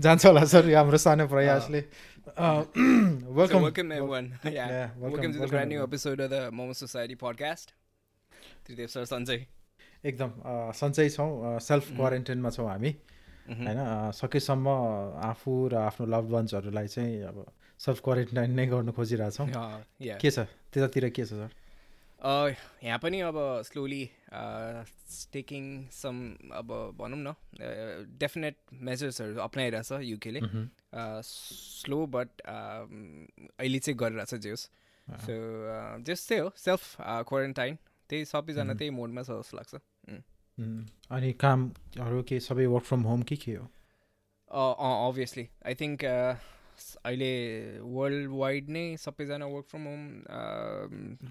जान्छ होला सर हाम्रो सानो प्रयासले। एकदम सन्चय छौँ सेल्फ क्वारेन्टाइनमा छौँ हामी। होइन सकेसम्म आफू र आफ्नो लभवन्सहरूलाई चाहिँ अब सेल्फ क्वारेन्टाइन नै गर्नु खोजिरहेछौँ। के छ? त्यतातिर के छ सर यहाँ पनि अब स्लोली टेकिङ सम अब भनौँ न डेफिनेट मेजर्सहरू अप्नाइरहेछ युकेले. स्लो बट अहिले चाहिँ गरिरहेछ जेस अँ. सो जस्तै हो सेल्फ क्वारेन्टाइन त्यही सबैजना Mhm. त्यही मोडमा छ जस्तो लाग्छ. अनि कामहरू के सबै वर्क फ्रम होम कि के हो अभियसली आई थिङ्क अहिले वर्ल्ड वाइड नै सबैजना वर्क फ्रम होम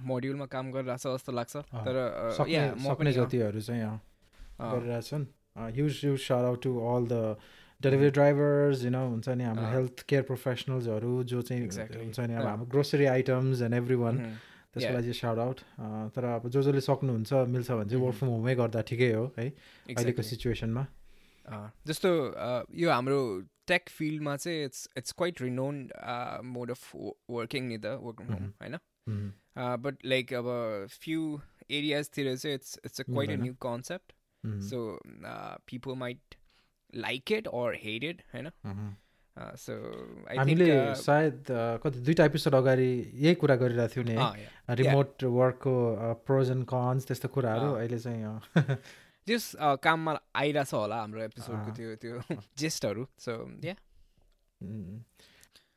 मोड्युलमा काम गरिरहेछ जस्तो लाग्छ तर सक्ने जतिहरू चाहिँ गरिरहेछन् huge huge shout out to all the delivery drivers होइन हुन्छ नि हाम्रो। हेल्थ केयर प्रोफेसनल्सहरू जो चाहिँ. हुन्छ नि अब। हाम्रो grocery items and every one. त्यसको. लागि साउट आउट तर अब जो जसले सक्नुहुन्छ मिल्छ भने चाहिँ वर्क. फ्रम होमै गर्दा ठिकै हो है अहिलेको. सिचुएसनमा जस्तो यो हाम्रो टेक फिल्डमा चाहिँ it's it's quite renowned mode of working नि द वर्क फ्रम होम. होइन. बट लाइक अब फ्यु एरियाजतिर चाहिँ it's it's a quite a. New concept. So people might like it or hate it होइन. सो हामीले सायद कति दुईवटा एपिसोड अगाडि यही कुरा गरिरहेको थियौँ नि रिमोट वर्कको प्रोज एन्ड कन्स त्यस्तो कुराहरू। अहिले चाहिँ जस काममा आइरहेछ होला हाम्रो एपिसोडको। त्यो त्यो जेस्टहरू सो या मह्म.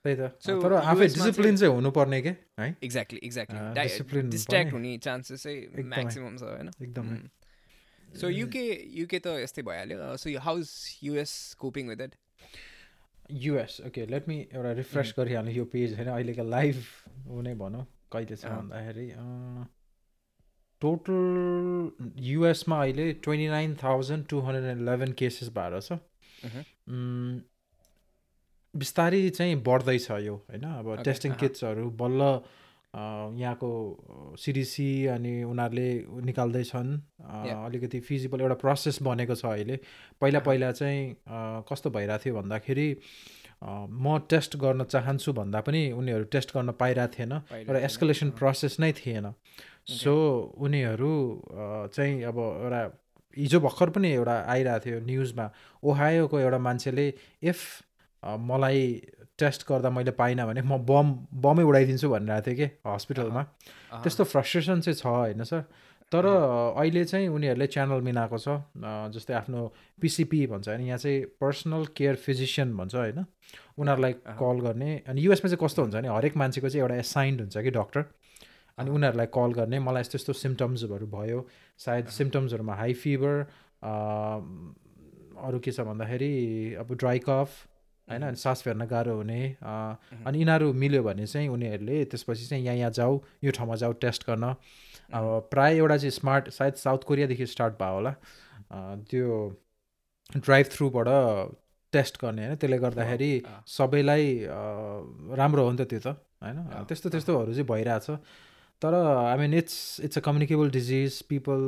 त्यही त So, तर आफै US मा डिसिप्लिन चाहिँ हुनुपर्ने के है एक्ज्याक्टली अँ, एक्ज्याक्टली discipline डिस्ट्र्याक्ट हुनुपर्ने। हुने चान्सेस चाहिँ एकदमै। म्याक्सिमम् छ होइन एकदमै सो युके युके त यस्तै भइहाल्यो so how's US coping with it US okay let me एउटा रिफ्रेस गरिहाल्नु यो पेज होइन अहिलेको लाइभ हुने भनौँ कहिले छ। भन्दाखेरि टोटल युएसमा अहिले twenty nine thousand two hundred and eleven cases भएर छ बिस्तारै चाहिँ बढ्दैछ यो होइन? अब टेस्टिङ। किट्सहरू बल्ल यहाँको सिडिसी अनि उनीहरूले निकाल्दैछन्. अलिकति फिजिबल एउटा प्रोसेस बनेको छ अहिले। पहिला। पहिला चाहिँ कस्तो भइरहेको थियो भन्दाखेरि म टेस्ट गर्न चाहन्छु भन्दा पनि उनीहरू टेस्ट गर्न पाइरहेको थिएन एउटा एस्कलेसन प्रोसेस नै थिएन। सो उनीहरू चाहिँ अब एउटा हिजो भर्खर पनि एउटा आइरहेको थियो न्युजमा ओहायोको एउटा मान्छेले इफ मलाई टेस्ट गर्दा मैले पाइनँ भने म बम बमै उडाइदिन्छु भनिरहेको थियो कि हस्पिटलमा। त्यस्तो फ्रस्ट्रेसन चाहिँ छ होइन सर। तर अहिले चाहिँ उनीहरूले च्यानल मिलाएको छ जस्तै आफ्नो पिसिपी भन्छ होइन यहाँ चाहिँ पर्सनल केयर फिजिसियन भन्छ होइन। उनीहरूलाई। कल गर्ने। अनि युएसमा चाहिँ कस्तो हुन्छ भने हरेक मान्छेको चाहिँ एउटा एसाइन्ड हुन्छ कि डक्टर। अनि। उनीहरूलाई कल गर्ने मलाई यस्तो यस्तो सिम्टम्सहरू भयो सायद। सिम्टम्सहरूमा हाई फिभर अरू के छ भन्दाखेरि अब ड्राई कफ होइन अनि सास फेर्न गाह्रो हुने. अनि यिनीहरू मिल्यो भने चाहिँ उनीहरूले त्यसपछि चाहिँ यहाँ यहाँ जाऊ यो ठाउँमा जाऊ टेस्ट गर्न अब प्रायः एउटा चाहिँ स्मार्ट सायद साउथ कोरियादेखि स्टार्ट भयो होला त्यो ड्राइभ थ्रुबाट टेस्ट गर्ने होइन त्यसले गर्दाखेरि। सबैलाई राम्रो हो नि त त्यो त होइन त्यस्तो। त्यस्तोहरू चाहिँ भइरहेछ तर I mean it's it's a communicable disease people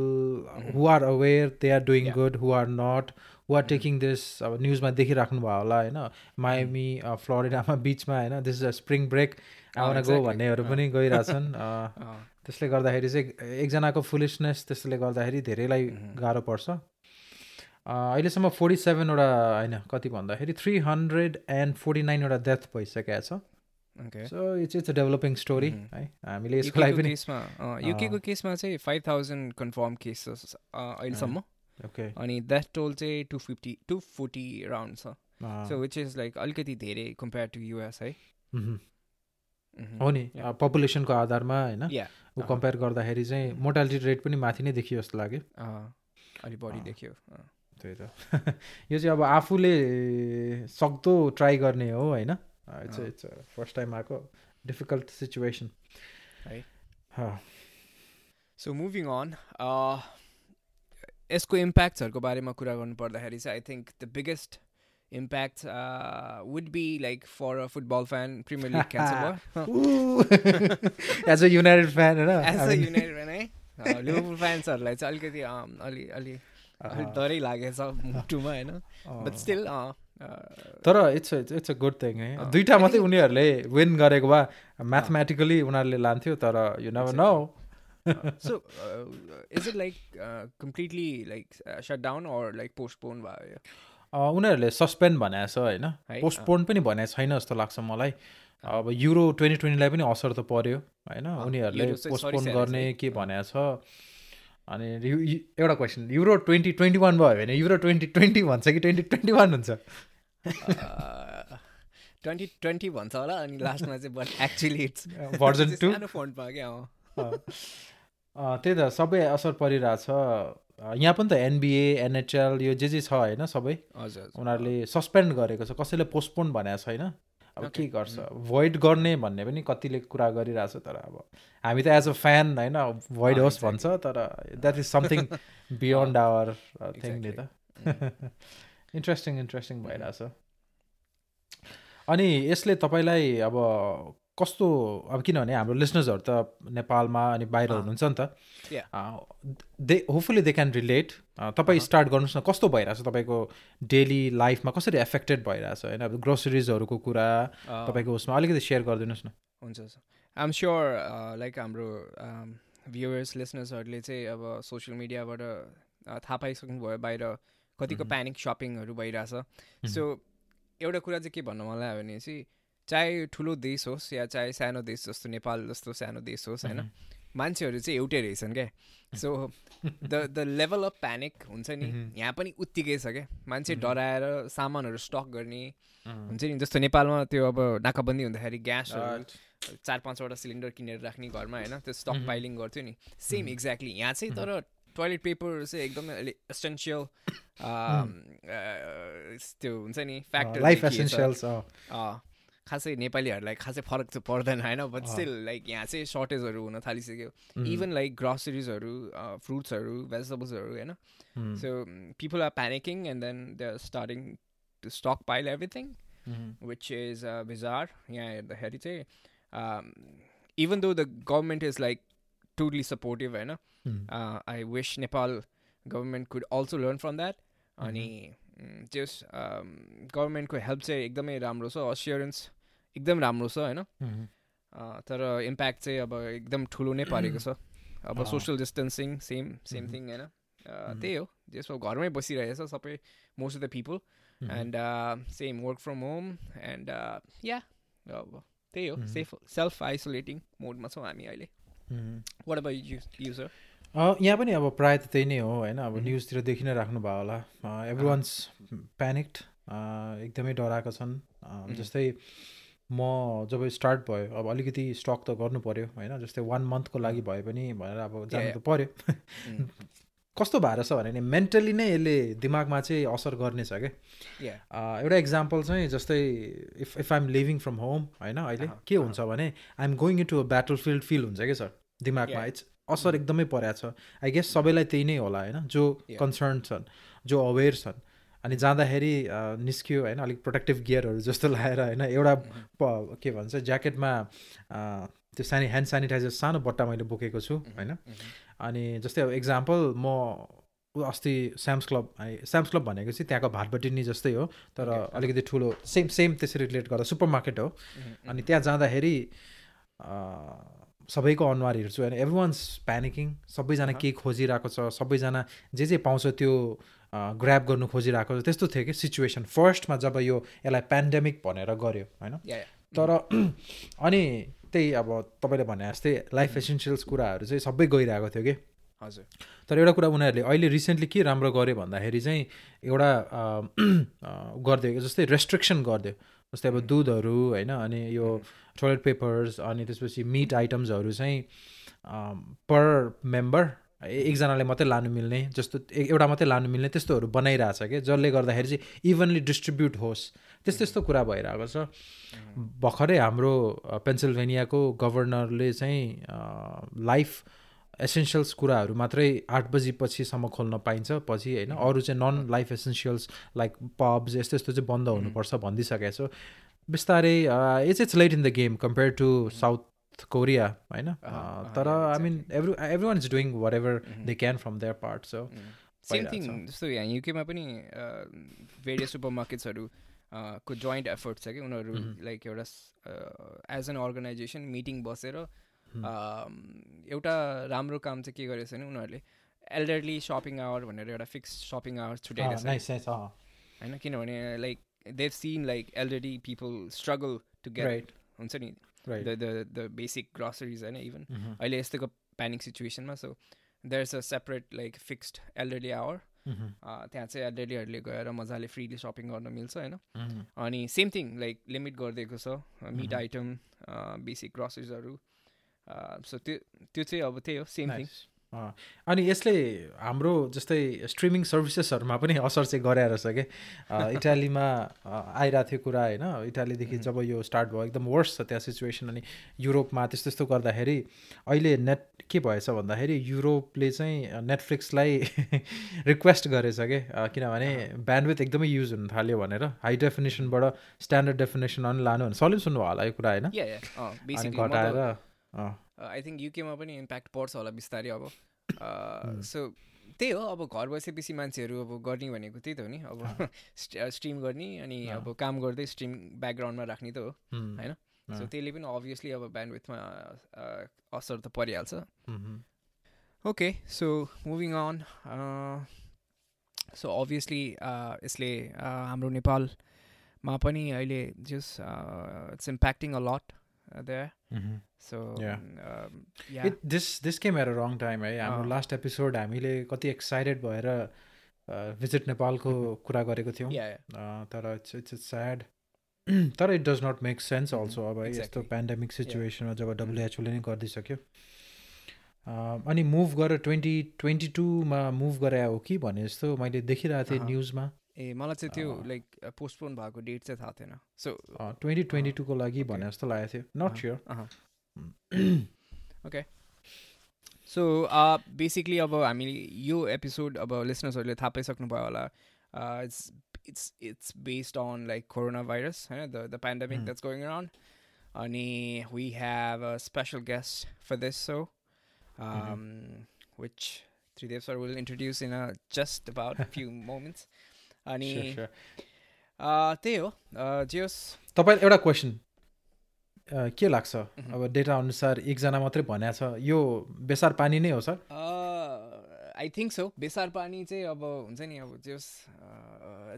who are aware they are doing. Good who are not who are. Taking this अब न्युजमा देखिराख्नु भयो होला होइन माइमी फ्लोरिडामा बिचमा होइन this is a spring break आउन गो. भन्नेहरू अँ। पनि गइरहेछन् अँ, त्यसले गर्दाखेरि चाहिँ एकजनाको फुलिसनेस त्यसले गर्दाखेरि धेरैलाई Mhm. गाह्रो पर्छ अँ, अहिलेसम्म फोर्टी सेभेनवटा होइन कति भन्दाखेरि थ्री हन्ड्रेड एन्ड फोर्टी नाइनवटा डेथ भइसकेको छ. So it's it's a developing story. है हामीले यसको लागि पनि केसमा युकेको केसमा चाहिँ फाइभ थाउजन्ड कन्फर्म केसेस अहिलेसम्म ओके अनि द्याट टोल चाहिँ two fifty two forty round छ सो विच इज लाइक अलिकति धेरै कम्पेयर टु युएस है. हो नि. पपुलेसनको आधारमा होइन. ऊ। कम्पेयर गर्दाखेरि चाहिँ मोर्टालिटी रेट पनि माथि नै देखियो जस्तो लाग्यो अलिक बढी। देखियो। त्यही त यो चाहिँ अब आफूले सक्दो ट्राई गर्ने हो होइन इट्स अँ। इट्स फर्स्ट टाइम आएको डिफिकल्ट सिचुएसन है। है सो मुभिङ अन यसको इम्प्याक्ट्सहरूको बारेमा कुरा गर्नु पर्दाखेरि चाहिँ I think the biggest impact uh, would be like for a football fan, Premier League cancel. As a United fan होइन As a I mean, United fan? Liverpool फ्यान्सहरूलाई चाहिँ अलिकति अँ, अलि अलि अलि डरै लागेछ मुटुमा होइन बट स्टिल तर it's it's a good thing है दुइटा मात्रै उनीहरूले विन गरेको भए म्याथमेटिकली उनीहरूले लान्थ्यो तर you never know so is it like completely like shut down or like postpone भयो उनीहरूले सस्पेन्ड भनेको छ होइन? पोस्टपोन पनि भनेको छैन जस्तो लाग्छ मलाई। अब युरो ट्वेन्टी ट्वेन्टीलाई पनि असर त पर्यो होइन? उनीहरूले युरो चाहिँ पोस्टपोन गर्ने के भनेको छ? अनि एउटा question Euro twenty twenty one भयो भने युरो ट्वेन्टी ट्वेन्टी भन्छ कि ट्वेन्टी ट्वेन्टी वान हुन्छ? ट्वेन्टी ट्वेन्टी भन्छ होला अनि लास्टमा चाहिँ but actually it's version two सानो फोन्टमा क्या त्यही त सबै असर परिरहेछ। यहाँ पनि त एनबिए एनएचएल यो जे जे छ होइन सबै हजुर उनीहरूले सस्पेन्ड गरेको छ। कसैले पोस्टपोन भनेको छैन। अब के गर्छ? भोइड गर्ने भन्ने पनि कतिले कुरा गरिरहेछ तर अब हामी त एज अ फ्यान होइन भोइड होस् भन्छ तर that is something beyond our thing नि त। इन्ट्रेस्टिङ इन्ट्रेस्टिङ भइरहेछ। अनि यसले तपाईँलाई अब कस्तो अब किनभने हाम्रो लिसनर्सहरू त नेपालमा अनि बाहिर। हुनुहुन्छ नि त. They hopefully they can relate तपाईँ स्टार्ट गर्नुहोस् न कस्तो भइरहेछ तपाईँको डेली लाइफमा कसरी एफेक्टेड भइरहेछ होइन? अब ग्रोसरिजहरूको कुरा तपाईँको उसमा अलिकति सेयर गरिदिनुहोस् न। हुन्छ आइएम स्योर लाइक हाम्रो भ्युवर्स लिसनर्सहरूले चाहिँ अब सोसियल मिडियाबाट थाहा पाइसक्नु भयो बाहिर कतिको। प्यानिक सपिङहरू भइरहेछ। सो एउटा कुरा चाहिँ के भन्नु मलाई भने चाहिँ चाहे ठुलो देश होस् या चाहे सानो देश जस्तो नेपाल जस्तो सानो देश होस् होइन? मान्छेहरू चाहिँ एउटै रहेछन् क्या। So the the level of panic हुन्छ नि। यहाँ पनि उत्तिकै छ क्या। मान्छे। डराएर सामानहरू स्टक गर्ने। हुन्छ नि। जस्तो नेपालमा त्यो अब नाकाबन्दी हुँदाखेरि ग्यासहरू Right. चार पाँचवटा सिलिन्डर किनेर राख्ने घरमा होइन? त्यो स्टक। पाइलिङ गर्थ्यो नि। सेम एक्ज्याक्टली यहाँ चाहिँ तर टोइलेट पेपर चाहिँ एकदमै एसेन्सियल त्यो हुन्छ नि फ्याक्टर खासै नेपालीहरूलाई खासै फरक चाहिँ पर्दैन होइन? बट अँ। स्टिल लाइक यहाँ चाहिँ सर्टेजहरू हुन थालिसक्यो। इभन लाइक ग्रोसरिजहरू फ्रुट्सहरू भेजिटेबल्सहरू होइन? So people are panicking and then they are starting to stockpile everything which is uh, bizarre. Yeah, हेर्दाखेरि चाहिँ even though the government is like totally supportive, होइन? I wish Nepal government could also learn from that. अनि mm, त्यस गभर्मेन्टको help चाहिँ एकदमै राम्रो छ। अस्योरेन्स एकदम राम्रो छ होइन? तर इम्प्याक्ट चाहिँ अब एकदम ठुलो नै पारेको छ। अब। Social distancing same same. Thing होइन? त्यही हो। जसो घरमै बसिरहेछ सबै most of the people and same work from home and yeah अब त्यही हो. सेफ सेल्फ आइसोलेटिङ मोडमा छौँ हामी अहिले। वाट अब युजर यहाँ पनि अब प्रायः त त्यही नै हो होइन? अब। न्युजतिर देखि नै राख्नु भयो होला। एभ्री वान्स प्यानिक्ड एकदमै डराएका छन्। जस्तै म जब स्टार्ट भयो अब अलिकति स्टक त गर्नु पऱ्यो होइन? जस्तै वान मन्थको लागि भए पनि भनेर अब जानु. त पऱ्यो कस्तो भएर छ भने नि मेन्टली नै यसले दिमागमा चाहिँ असर गर्नेछ क्या एउटा इक्जाम्पल चाहिँ जस्तै if if I'm living from home होइन अहिले अहँ, के अहँ। हुन्छ भने I'm going into a battlefield feel हुन्छ क्या सर दिमागमा. इट्स असर एकदमै परेको छ। आई गेस सबैलाई त्यही नै होला होइन? जो. कन्सर्न छन् जो अवेर छन्। अनि जाँदाखेरि निस्क्यो होइन अलिक प्रोटेक्टिभ गियरहरू जस्तो लगाएर होइन एउटा के भन्छ ज्याकेटमा त्यो सानी ह्यान्ड सेनिटाइजर सानो बट्टा मैले बोकेको छु होइन अनि जस्तै अब इक्जाम्पल म अस्ति स्याम्स क्लब स्याम्स क्लब भनेको चाहिँ त्यहाँको भाटबटिनी जस्तै हो तर। अलिकति ठुलो सेम सेम त्यसरी रिलेट गर्दा सुपर मार्केट हो अनि त्यहाँ जाँदाखेरि सबैको अनुहार हेर्छु होइन एभ्री वान्स प्यानिकिङ सबैजना। केही खोजिरहेको छ सबैजना जे जे पाउँछ त्यो ग्राप गर्नु खोजिरहेको छ। त्यस्तो थियो कि सिचुएसन फर्स्टमा जब यो यसलाई पेन्डेमिक भनेर गर्यो होइन? तर अनि त्यही अब तपाईँले भने जस्तै लाइफ एसेन्सियल्स कुराहरू चाहिँ सबै गइरहेको थियो कि? हजुर। तर एउटा कुरा उनीहरूले अहिले रिसेन्टली के राम्रो गर्यो भन्दाखेरि चाहिँ एउटा गरिदियो जस्तै रेस्ट्रिक्सन गरिदियो। जस्तै अब दुधहरू होइन? अनि यो टोइलेट पेपर्स अनि त्यसपछि मिट आइटम्सहरू चाहिँ पर मेम्बर एकजनाले मात्रै लानु मिल्ने जस्तो एउटा मात्रै लानु मिल्ने त्यस्तोहरू बनाइरहेछ कि जसले गर्दाखेरि चाहिँ इभनली डिस्ट्रिब्युट होस्। त्यस्तो त्यस्तो कुरा भइरहेको छ। भर्खरै हाम्रो पेन्सिल्भेनियाको गभर्नरले चाहिँ लाइफ एसेन्सियल्स कुराहरू मात्रै आठ बजी पछिसम्म खोल्न पाइन्छ पछि होइन अरू चाहिँ non life essentials like pubs यस्तो यस्तो चाहिँ बन्द हुनुपर्छ भनिदिइसकेको छ। बिस्तारै it's it's late in the game compare to South Korea होइन अहँ, तर yeah, I mean every everyone is doing whatever. They can from their part so same. Thing जस्तो यहाँ युकेमा पनि भेरियस सुपर मार्केट्सहरू को जोइन्ट एफर्ट छ कि उनीहरू. लाइक एउटा एज एन अर्गनाइजेसन मिटिङ बसेर Hmm. um, एउटा राम्रो काम चाहिँ के गरेछ भने उनीहरूले एल्डरली सपिङ आवर भनेर एउटा फिक्स सपिङ आवर छुट्याइरहेछ कि। नाइस नाइस होइन किनभने like they've seen like elderly people struggle to get हुन्छ नि the the the basic groceries होइन इभन. अहिले यस्तोको panic सिचुएसनमा so there is a separate like fixed elderly hour. त्यहाँ चाहिँ एल्डरलीहरूले गएर मजाले फ्रिली सपिङ गर्न मिल्छ होइन Mm-hmm. अनि सेम थिङ लाइक लिमिट गरिदिएको छ मिट. आइटम बेसिक ग्रोसरिजहरू सो त्यो त्यो चाहिँ अब त्यही हो सेम थिङ अनि यसले हाम्रो जस्तै स्ट्रिमिङ सर्भिसेसहरूमा पनि असर चाहिँ गराएर छ कि? इटालीमा आइरहेको थियो कुरा होइन। इटालीदेखि. जब यो स्टार्ट भयो एकदम वर्स छ त्यहाँ सिचुएसन अनि युरोपमा त्यस्तो त्यस्तो गर्दाखेरि अहिले नेट के भएछ भन्दाखेरि युरोपले चाहिँ नेटफ्लिक्सलाई रिक्वेस्ट गरेछ कि? किनभने ब्यान्डविथ एकदमै युज हुन थाल्यो भनेर। हाई डेफिनेसनबाट स्ट्यान्डर्ड डेफिनेसन अनि लानु भने सल्युसन होला यो कुरा होइन। घटाएर आई थिङ्क युकेमा पनि इम्प्याक्ट पर्छ होला बिस्तारै अब. सो त्यही हो अब घर बसेपछि मान्छेहरू अब गर्ने भनेको त्यही त हो नि अब स्ट्रिम गर्ने अनि। अब काम गर्दै स्ट्रिम ब्याकग्राउन्डमा राख्ने त हो होइन सो। त्यसले पनि अभियसली अब ब्यान्डविथमा असर त परिहाल्छ okay so moving on so obviously यसले हाम्रो नेपालमा पनि अहिले just it's impacting a lot um. So this this came at a wrong time है हाम्रो। लास्ट एपिसोड हामीले कति एक्साइटेड भएर भिजिट नेपालको कुरा गरेको थियौँ। अँ, तर इट्स इट्स इट्स स्याड तर it does not make sense also अब है यस्तो. पेन्डेमिक सिचुएसनमा जब. डब्लुएचओले नै गरिदिइसक्यो अँ, अनि मुभ गरेर ट्वेन्टी ट्वेन्टी टूमा मुभ गरे हो कि भने जस्तो मैले देखिरहेको थिएँ। न्युजमा ए मलाई चाहिँ त्यो। लाइक पोस्टपोन भएको डेट चाहिँ थाहा थिएन। सो ट्वेन्टी ट्वेन्टी टूको लागि. भने जस्तो लागेको थियो। Not sure okay so basically अब हामीले यो एपिसोड अब लिसनर्सहरूले थाहा पाइसक्नुभयो होला। It's it's it's based on like corona virus होइन? The the pandemic. That's going around अनि we have a special guest for this so which Tridev sir will introduce in a just about few moments अनि त्यही हो। जे होस् तपाईँ एउटा question के लाग्छ. अब डेटा अनुसार एकजना मात्रै भनेको छ यो बेसार पानी नै हो सर? आई थिङ्क सो बेसार पानी चाहिँ अब हुन्छ नि अब just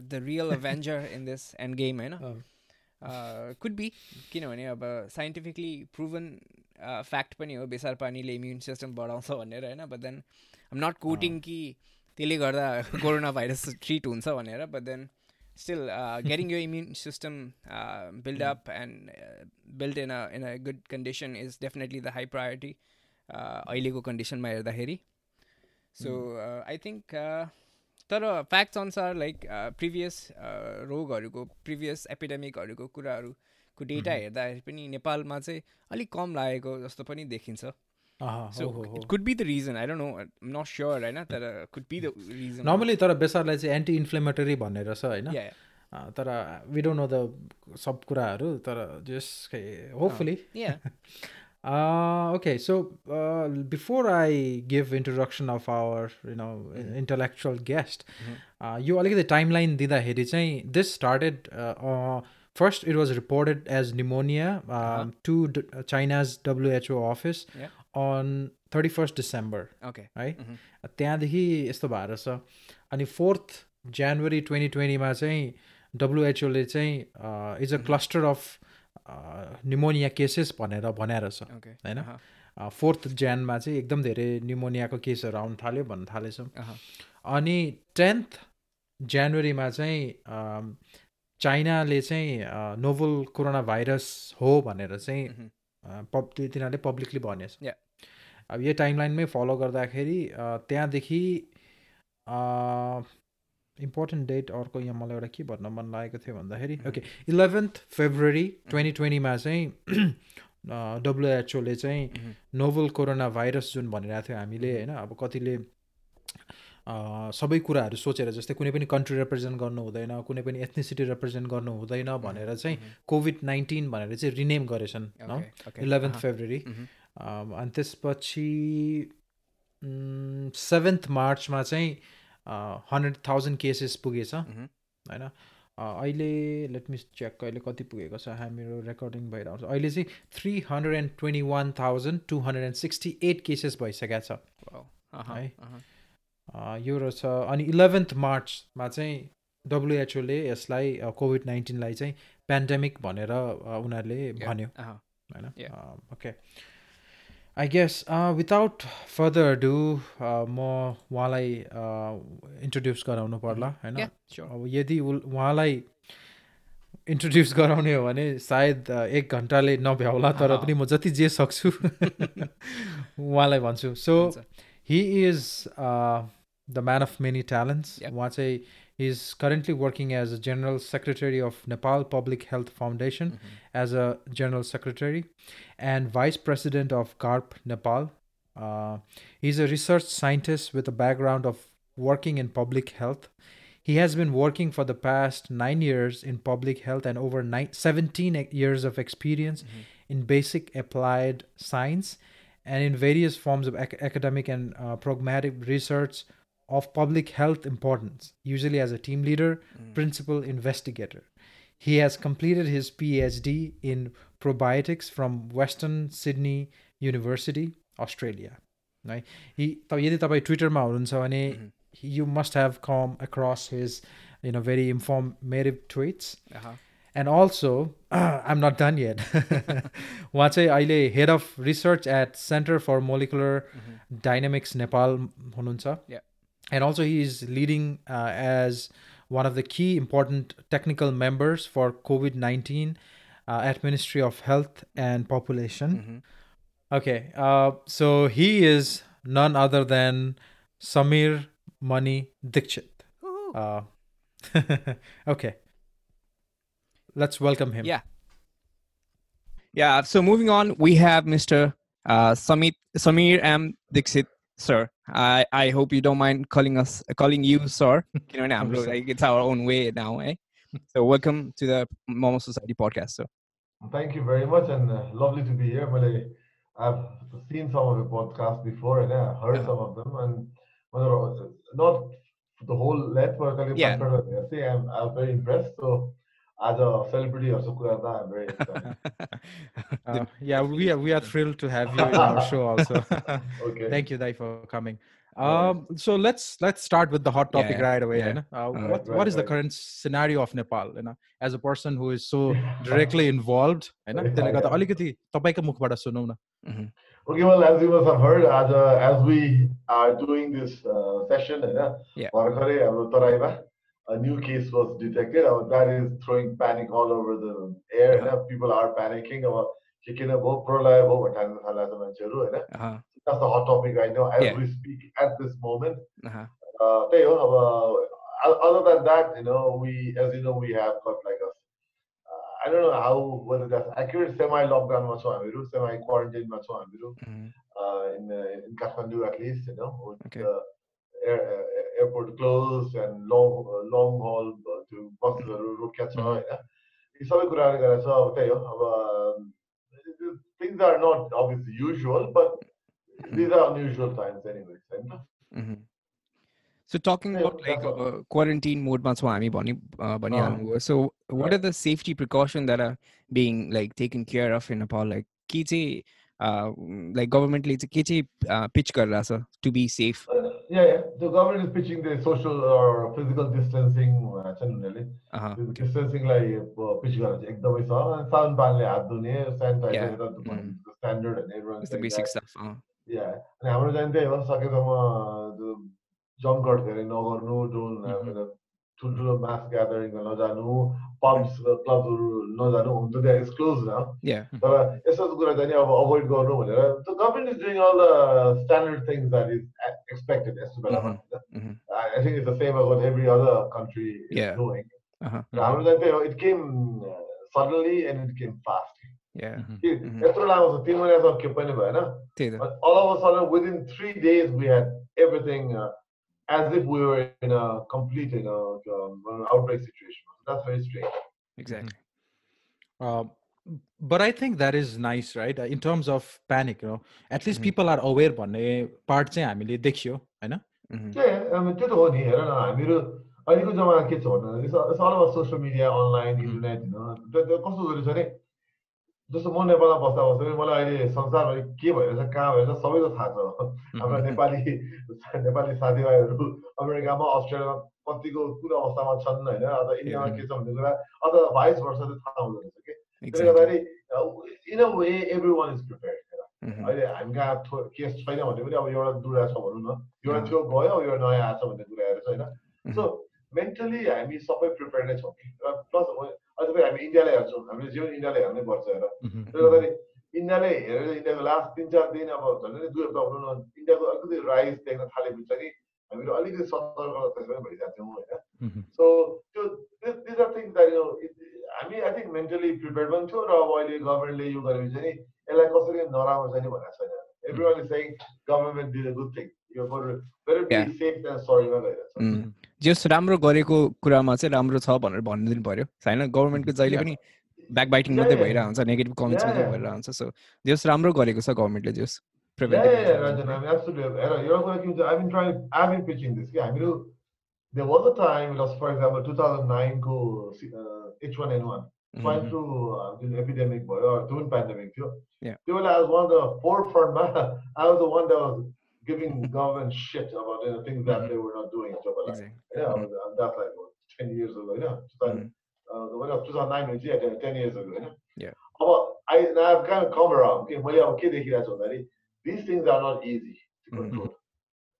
the real avenger in this endgame होइन? कुड बी किनभने अब साइन्टिफिकली प्रुभन फ्याक्ट पनि हो बेसार पानीले इम्युन सिस्टम बढाउँछ भनेर होइन? But then I'm not quoting कि त्यसले गर्दा कोरोना भाइरस ट्रिट हुन्छ भनेर बट देन स्टिल गेटिङ यो immune system build up and build in a in a good condition is definitely the high priority अहिलेको कन्डिसनमा हेर्दाखेरि। सो आई थिङ्क तर फ्याक्ट्स अनुसार लाइक प्रिभियस रोगहरूको प्रिभियस एपिडेमिकहरूको कुराहरूको डेटा Mhm. हेर्दाखेरि पनि नेपालमा चाहिँ अलिक कम लागेको जस्तो पनि देखिन्छ। अहँ, सो हो, हो, हो। It could be the reason I don't know not sure होइन तर could be the reason normally तर बेसारलाई चाहिँ एन्टी इन्फ्लेमेटरी भनेर छ होइन अँ, तर वी डोन्ट नो द सब कुराहरू तर just hopefully yeah okay so before I give introduction of our you know intellectual guest यो अलिकति टाइमलाइन दिँदाखेरि चाहिँ this started first it was reported as pneumonia Uh-huh. To China's WHO office Yeah. On thirty first December okay है. त्यहाँदेखि यस्तो भएर छ अनि फोर्थ जनवरी ट्वेन्टी ट्वेन्टीमा चाहिँ डब्लुएचओले चाहिँ is a. Cluster of pneumonia cases भनेर भनेर छ होइन? फोर्थ ज्यानमा चाहिँ एकदम धेरै निमोनियाको केसहरू आउनु थाल्यो भन्न थालेछ अनि टेन्थ जनवरीमा चाहिँ चाइनाले चाहिँ नोभल कोरोना भाइरस हो भनेर चाहिँ Mhm. अ, पब त्यो तिनीहरूले पब्लिकली भनेछ. अब यो टाइमलाइनमै फलो गर्दाखेरि त्यहाँदेखि इम्पोर्टेन्ट डेट अर्को यहाँ मलाई एउटा के भन्न मन लागेको थियो भन्दाखेरि. ओके इलेभेन्थ फेब्रुअरी ट्वेन्टी ट्वेन्टीमा चाहिँ डब्लुएचओले चाहिँ. नोभल कोरोना भाइरस जुन भनिरहेको थियो हामीले होइन अब कतिले सबै कुराहरू सोचेर जस्तै कुनै पनि कन्ट्री रिप्रेजेन्ट गर्नु हुँदैन कुनै पनि एथनिसिटी रिप्रेजेन्ट गर्नु हुँदैन भनेर चाहिँ कोभिड नाइन्टिन भनेर चाहिँ रिनेम गरेछन् इलेभेन्थ फेब्रुअरी अनि त्यसपछि सेभेन्थ मार्चमा चाहिँ हन्ड्रेड थाउजन्ड केसेस पुगेछ होइन? अहिले लेट मिस चेक अहिले कति पुगेको छ हाम्रो रेकर्डिङ भइरहेको छ अहिले चाहिँ three hundred and twenty one thousand two hundred and sixty eight cases भइसकेको छ है यो रहेछ अनि इलेभेन्थ मार्चमा चाहिँ डब्लुएचओले यसलाई कोभिड नाइन्टिनलाई चाहिँ पेन्डेमिक भनेर उनीहरूले भन्यो। होइन? Okay I guess without further ado म उहाँलाई इन्ट्रोड्युस गराउनु पर्ला होइन? अब यदि उहाँलाई इन्ट्रोड्युस गराउने हो भने सायद एक घन्टाले नभ्याउला तर पनि म जति जे सक्छु उहाँलाई भन्छु। So he is the man of many talents. Yep. Wache is currently working as a general secretary of Nepal Public Health Foundation mm-hmm. as a general secretary and vice president of GARP Nepal. Uh, he's a research scientist with a background of working in public health. He has been working for the past nine years in public health and over nine, 17 years of experience mm-hmm. in basic applied science and in various forms of ac- academic and uh, pragmatic research of public health importance, usually as a team leader, mm. principal investigator. He has completed his PhD in probiotics from Western Sydney University, Australia. Right? He यदि तपाईँ ट्विटरमा हुनुहुन्छ भने you must have come across his you know very informative tweets. Uh-huh. And also, I'm not done yet. उहाँ चाहिँ अहिले head of research at centre for molecular dynamics Nepal हुनुहुन्छ and also he is leading uh, as one of the key important technical members for COVID nineteen uh, at Ministry of Health and Population. Mm-hmm. Okay, uh, so he is none other than Samir Mani Dikshit. Uh, okay, let's welcome him. Yeah, yeah. So moving on, we have Mr. Uh, Samit Samir M Dikshit sir. I I hope you don't mind calling us calling you sir. You know, like it's our own way now, eh? So welcome to the Momo Society podcast, sir. Thank you very much, and uh, lovely to be here. But I've seen some of the podcasts before, and I heard some of them, and not the whole network. but yeah. I'm, I'm very impressed. So as a celebrity of Sukurata, I'm very excited. uh, yeah, we are we are thrilled to have you in our show also. okay. Thank you, Dai, for coming. Um, so let's let's start with the hot topic yeah, right away. Yeah. You know? uh, uh, what right, what is right. the current scenario of Nepal? You know, as a person who is so directly involved, you know, त्यसले गर्दा अलिकति तपाईँको मुखबाट सुनौ न. Okay, well, as you must have heard, as, uh, as we are doing this uh, session, होइन भर्खरै हाम्रो तराईमा a new case was detected. I mean, that is throwing panic all over the air. Yeah. People are panicking about chicken and pro-life, That's the hot topic right now as yeah. we speak at this moment. Uh-huh. Uh, other than that, you know, we, as you know, we have got like a, uh, I don't know how, whether that's accurate, semi-lockdown much on semi-quarantine much mm-hmm. uh, on in, uh, in Kathmandu at least, you know, with okay. uh, air, uh, airport close and long long haul त्यो बसहरू रोकिया छ होइन यी सबै कुराहरू गरेर छ अब त्यही हो अब things are not obviously usual but these are unusual times anyways होइन So talking about like uh, quarantine mode मा छौँ हामी भनि भनिहाल्नुभयो so what are the safety precaution that are being like taken care of in Nepal like के चाहिँ like गभर्मेन्टले चाहिँ के चाहिँ पिच गरिरहेछ to be safe yeah, yeah. The government is pitching the social or physical distancing छन् उनीहरूले डिस्टेन्सिङलाई pitch गरेर चाहिँ एकदमै छ साबुन पानीले हात धुने सेनिटाइजर स्ट्यान्डर्ड होइन अनि हाम्रो चाहिँ त्यही हो सकेसम्म जङ्कट धेरै नगर्नु डोन ठुल्ठुलो मास ग्यादरिङमा नजानु पम्प्स क्लबहरू नजानु हुन त त्यहाँ इज क्लोज न तर यस्तो कुरा चाहिँ अब अभोइड गर्नु भनेर the government is doing all the standard things that is expected यस्तो बेलामा I think it's the same about every other country is doing हाम्रो चाहिँ त्यही हो it came suddenly and it came fast यत्रो लामो छ तिन महिनासम्म के पनि भएन all of sudden within three days we had everything as if we were in a complete, you know, um, outbreak situation. That's very strange. Exactly. Uh, but I think that is nice, right? Uh, in terms of panic, you know, at least mm-hmm. people are aware भन्ने part चाहिँ हामीले देखियो होइन त्यो त हो नि हेर न हामीहरू अहिलेको जमाना के छ भन्दा all social media online internet होइन कस्तो गरेको छ भने जस्तो म नेपालमा बस्दा बस्दा मलाई अहिले संसारभरि के भइरहेछ कहाँ भइरहेछ सबै त थाहा छ। हाम्रा नेपाली नेपाली साथीभाइहरू अमेरिकामा अस्ट्रेलियामा कतिको कुन अवस्थामा छन् होइन अथवा इन्डियामा के छ भन्ने कुरा अथवा भाइस वर्ष चाहिँ थाहा हुँदो रहेछ कि। त्यसले गर्दाखेरि in a way every one is prepared अहिले हामी कहाँ केस छैन भने पनि अब एउटा दुरा छ भनौँ न। एउटा थियो गयो अब एउटा नयाँ आएको छ भन्ने कुराहरू छ होइन सो मेन्टली हामी सबै प्रिपेयर नै छौँ कि। र प्लस अझ फेरि हामी इन्डियालाई हेर्छौँ हामीले जीवन इन्डियाले हेर्नै पर्छ हेर त्यसले गर्दाखेरि इन्डियाले हेरेर इन्डियाको लास्ट तिन चार दिन अब झन् दुई हप्ता भनौँ न इन्डियाको अलिकति राइस देख्न थालेपछि नि हामीहरू अलिकति सतर्क त्यसमै भइरहेको थियौँ होइन सो त्यो दिज आर थिङ्स द्याट हामी आई थिङ्क मेन्टली प्रिपेयर पनि थियौँ र अब अहिले गभर्मेन्टले यो गरेपछि चाहिँ यसलाई कसरी नराम्रो चाहिँ भनेको छैन every one is saying government did a good thing जस राम्रो गरेको कुरामा चाहिँ राम्रो छ भनेर भनिदिनु पर्यो। होइन गभर्मेन्टको जहिले पनि ब्याक बाइटिङ मात्रै भइरहेको हुन्छ नेगेटिभ कमेन्ट्स मात्रै भइरहेको हुन्छ सो जस राम्रो गरेको छ गभर्मेन्टले जस There was a time, it was for example 2009 ko uh, H1N1 swine flu uh, epidemic or twin pandemic थियो. They were I was one of the forefront man. I was the one that was giving government shit about know, things that they were not doing. So, but exactly. yeah, mm-hmm. that's like what, 10 years ago. Yeah, mm-hmm. uh, when I was 2009 yeah, 10 years ago. Yeah. yeah. But I, I've kind of come around. Okay, okay, they hear that already. these things are not easy to mm-hmm. control.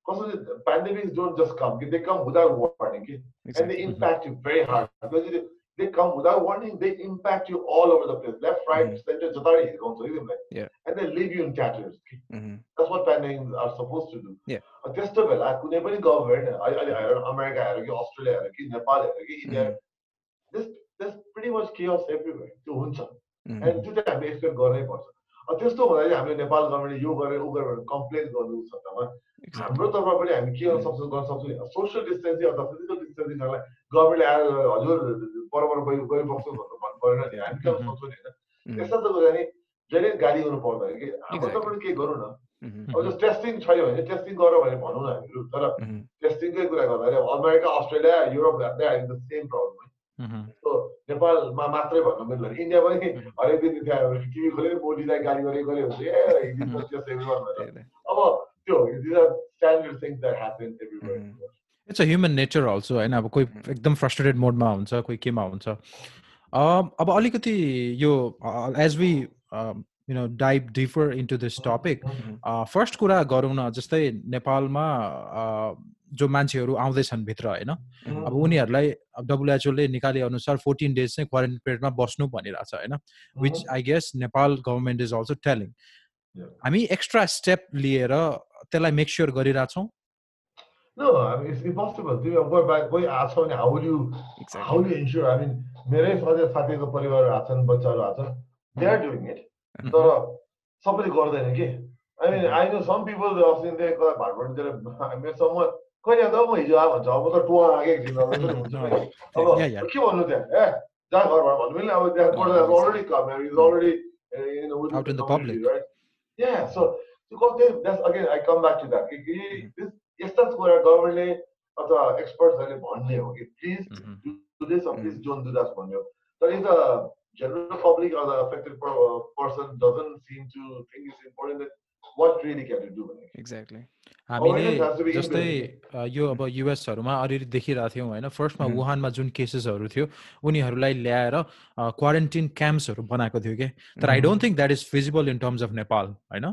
Because mm-hmm. pandemics don't just come, they come without warning, okay? exactly. and they impact you very hard. Because they come without warning, they impact you all over the place. Left, right, mm-hmm. center, jatari is going to Yeah. And they leave you in tatters. Mm-hmm. That's what pandemics are supposed to do. Yeah. त्यस्तो बेला कुनै पनि government अहिले हेर America हेर कि Australia हेर कि नेपाल हेर कि India this this pretty much cares everywhere त्यो हुन्छ एन्ड त्यो चाहिँ हामीले एक्सपेक्ट गर्नै पर्छ त्यस्तो हुँदाखेरि हामीले नेपाल गभर्मेन्टले यो गरेर ऊ गरेर कम्प्लेन गर्नु सट्टामा हाम्रो तर्फबाट पनि हामी के गर्न सक्छौँ गर्न सक्छौँ सोसियल डिस्टेन्सिङ अथवा फिजिकल डिस्टेन्सिङहरूलाई गभर्मेन्टले आएर हजुर परपर गइ गइबस्छु भनेर भन्नु परेन नि हामी के सक्छौँ नि होइन यस्तो त भने जहिले गाली गर्नु पर्दैन कि। हाम्रो तर्फबाट के गरौँ न? अब जस्तो टेस्टिङ छैन भने टेस्टिङ गर भनेर भनौँ न हामीहरू तर टेस्टिङकै कुरा गर्दाखेरि अब America Australia Europe they are the same problem है। नेपालमा मात्रै भन्नु मिल्दैन। इन्डिया पनि हरेक दिन त्यहाँ टिभी खोलेर मोदीलाई गाली गरे गरे हुन्छ। ए अब त्यो standard things that happen everywhere it's a human nature also होइन अब कोही एकदम फ्रस्ट्रेटेड मोडमा हुन्छ कोही केमा हुन्छ। अब अलिकति यो as we you know dive deeper into this topic first कुरा गरौँ न जस्तै नेपालमा जो मान्छेहरू आउँदैछन् भित्र होइन? अब उनीहरूलाई डब्लुएचओले निकाले अनुसार फोर्टिन डेज चाहिँ क्वारेन्टाइन पिरियडमा बस्नु भनिरहेछ होइन? Which I guess Nepal government is also telling हामी एक्स्ट्रा स्टेप लिएर त्यसलाई मेक स्योर गरिरहेछौँ। No, I mean, it's impossible. त्यो अब कोही कोही आएको छ भने how you how you ensure I mean मेरै सधैँ साथीको परिवारहरू आएको छन् बच्चाहरू आएको छन् दे आर डुइङ इट तर सबैले गर्दैन कि I mean I know some people अस्ति कता भाटभाटतिर मेरोसम्म कहिले त म हिजो आ भन्छ अब त टुवा आएको एकछिन अब के भन्नु त्यहाँ ए जहाँ घरबाट भन्नु मिल्ने अब त्यहाँ already come is already out in the public. Right? Yeah, so because they, that's again, I come back to that. This यस्ता कुरा गभर्मेन्टले अथवा एक्सपर्ट्सहरूले भन्ने हो कि please do this please don't do that भन्यो तर if the general public or the affected person doesn't seem to think it's important that what really can you do exactly. हामीले जस्तै यो अब युएसहरूमा अलिअलि देखिरहेको थियौँ होइन? फर्स्टमा वुहानमा जुन केसेसहरू थियो उनीहरूलाई ल्याएर क्वारेन्टिन क्याम्प्सहरू बनाएको थियो कि? तर I don't think that is feasible in terms of Nepal होइन?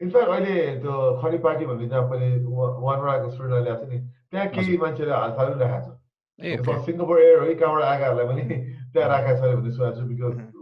इनफ्याक्ट अहिले त्यो खडी पार्टी भन्ने जहाँ मैले वानवटाको स्टुडेन्टलाई ल्याएको छु नि त्यहाँ केही मान्छेले हात राखेको छ सिङ्गापुर एयर हो कहाँबाट आएकाहरूलाई पनि त्यहाँ राखेको छ भन्ने सुनेको छु बिकज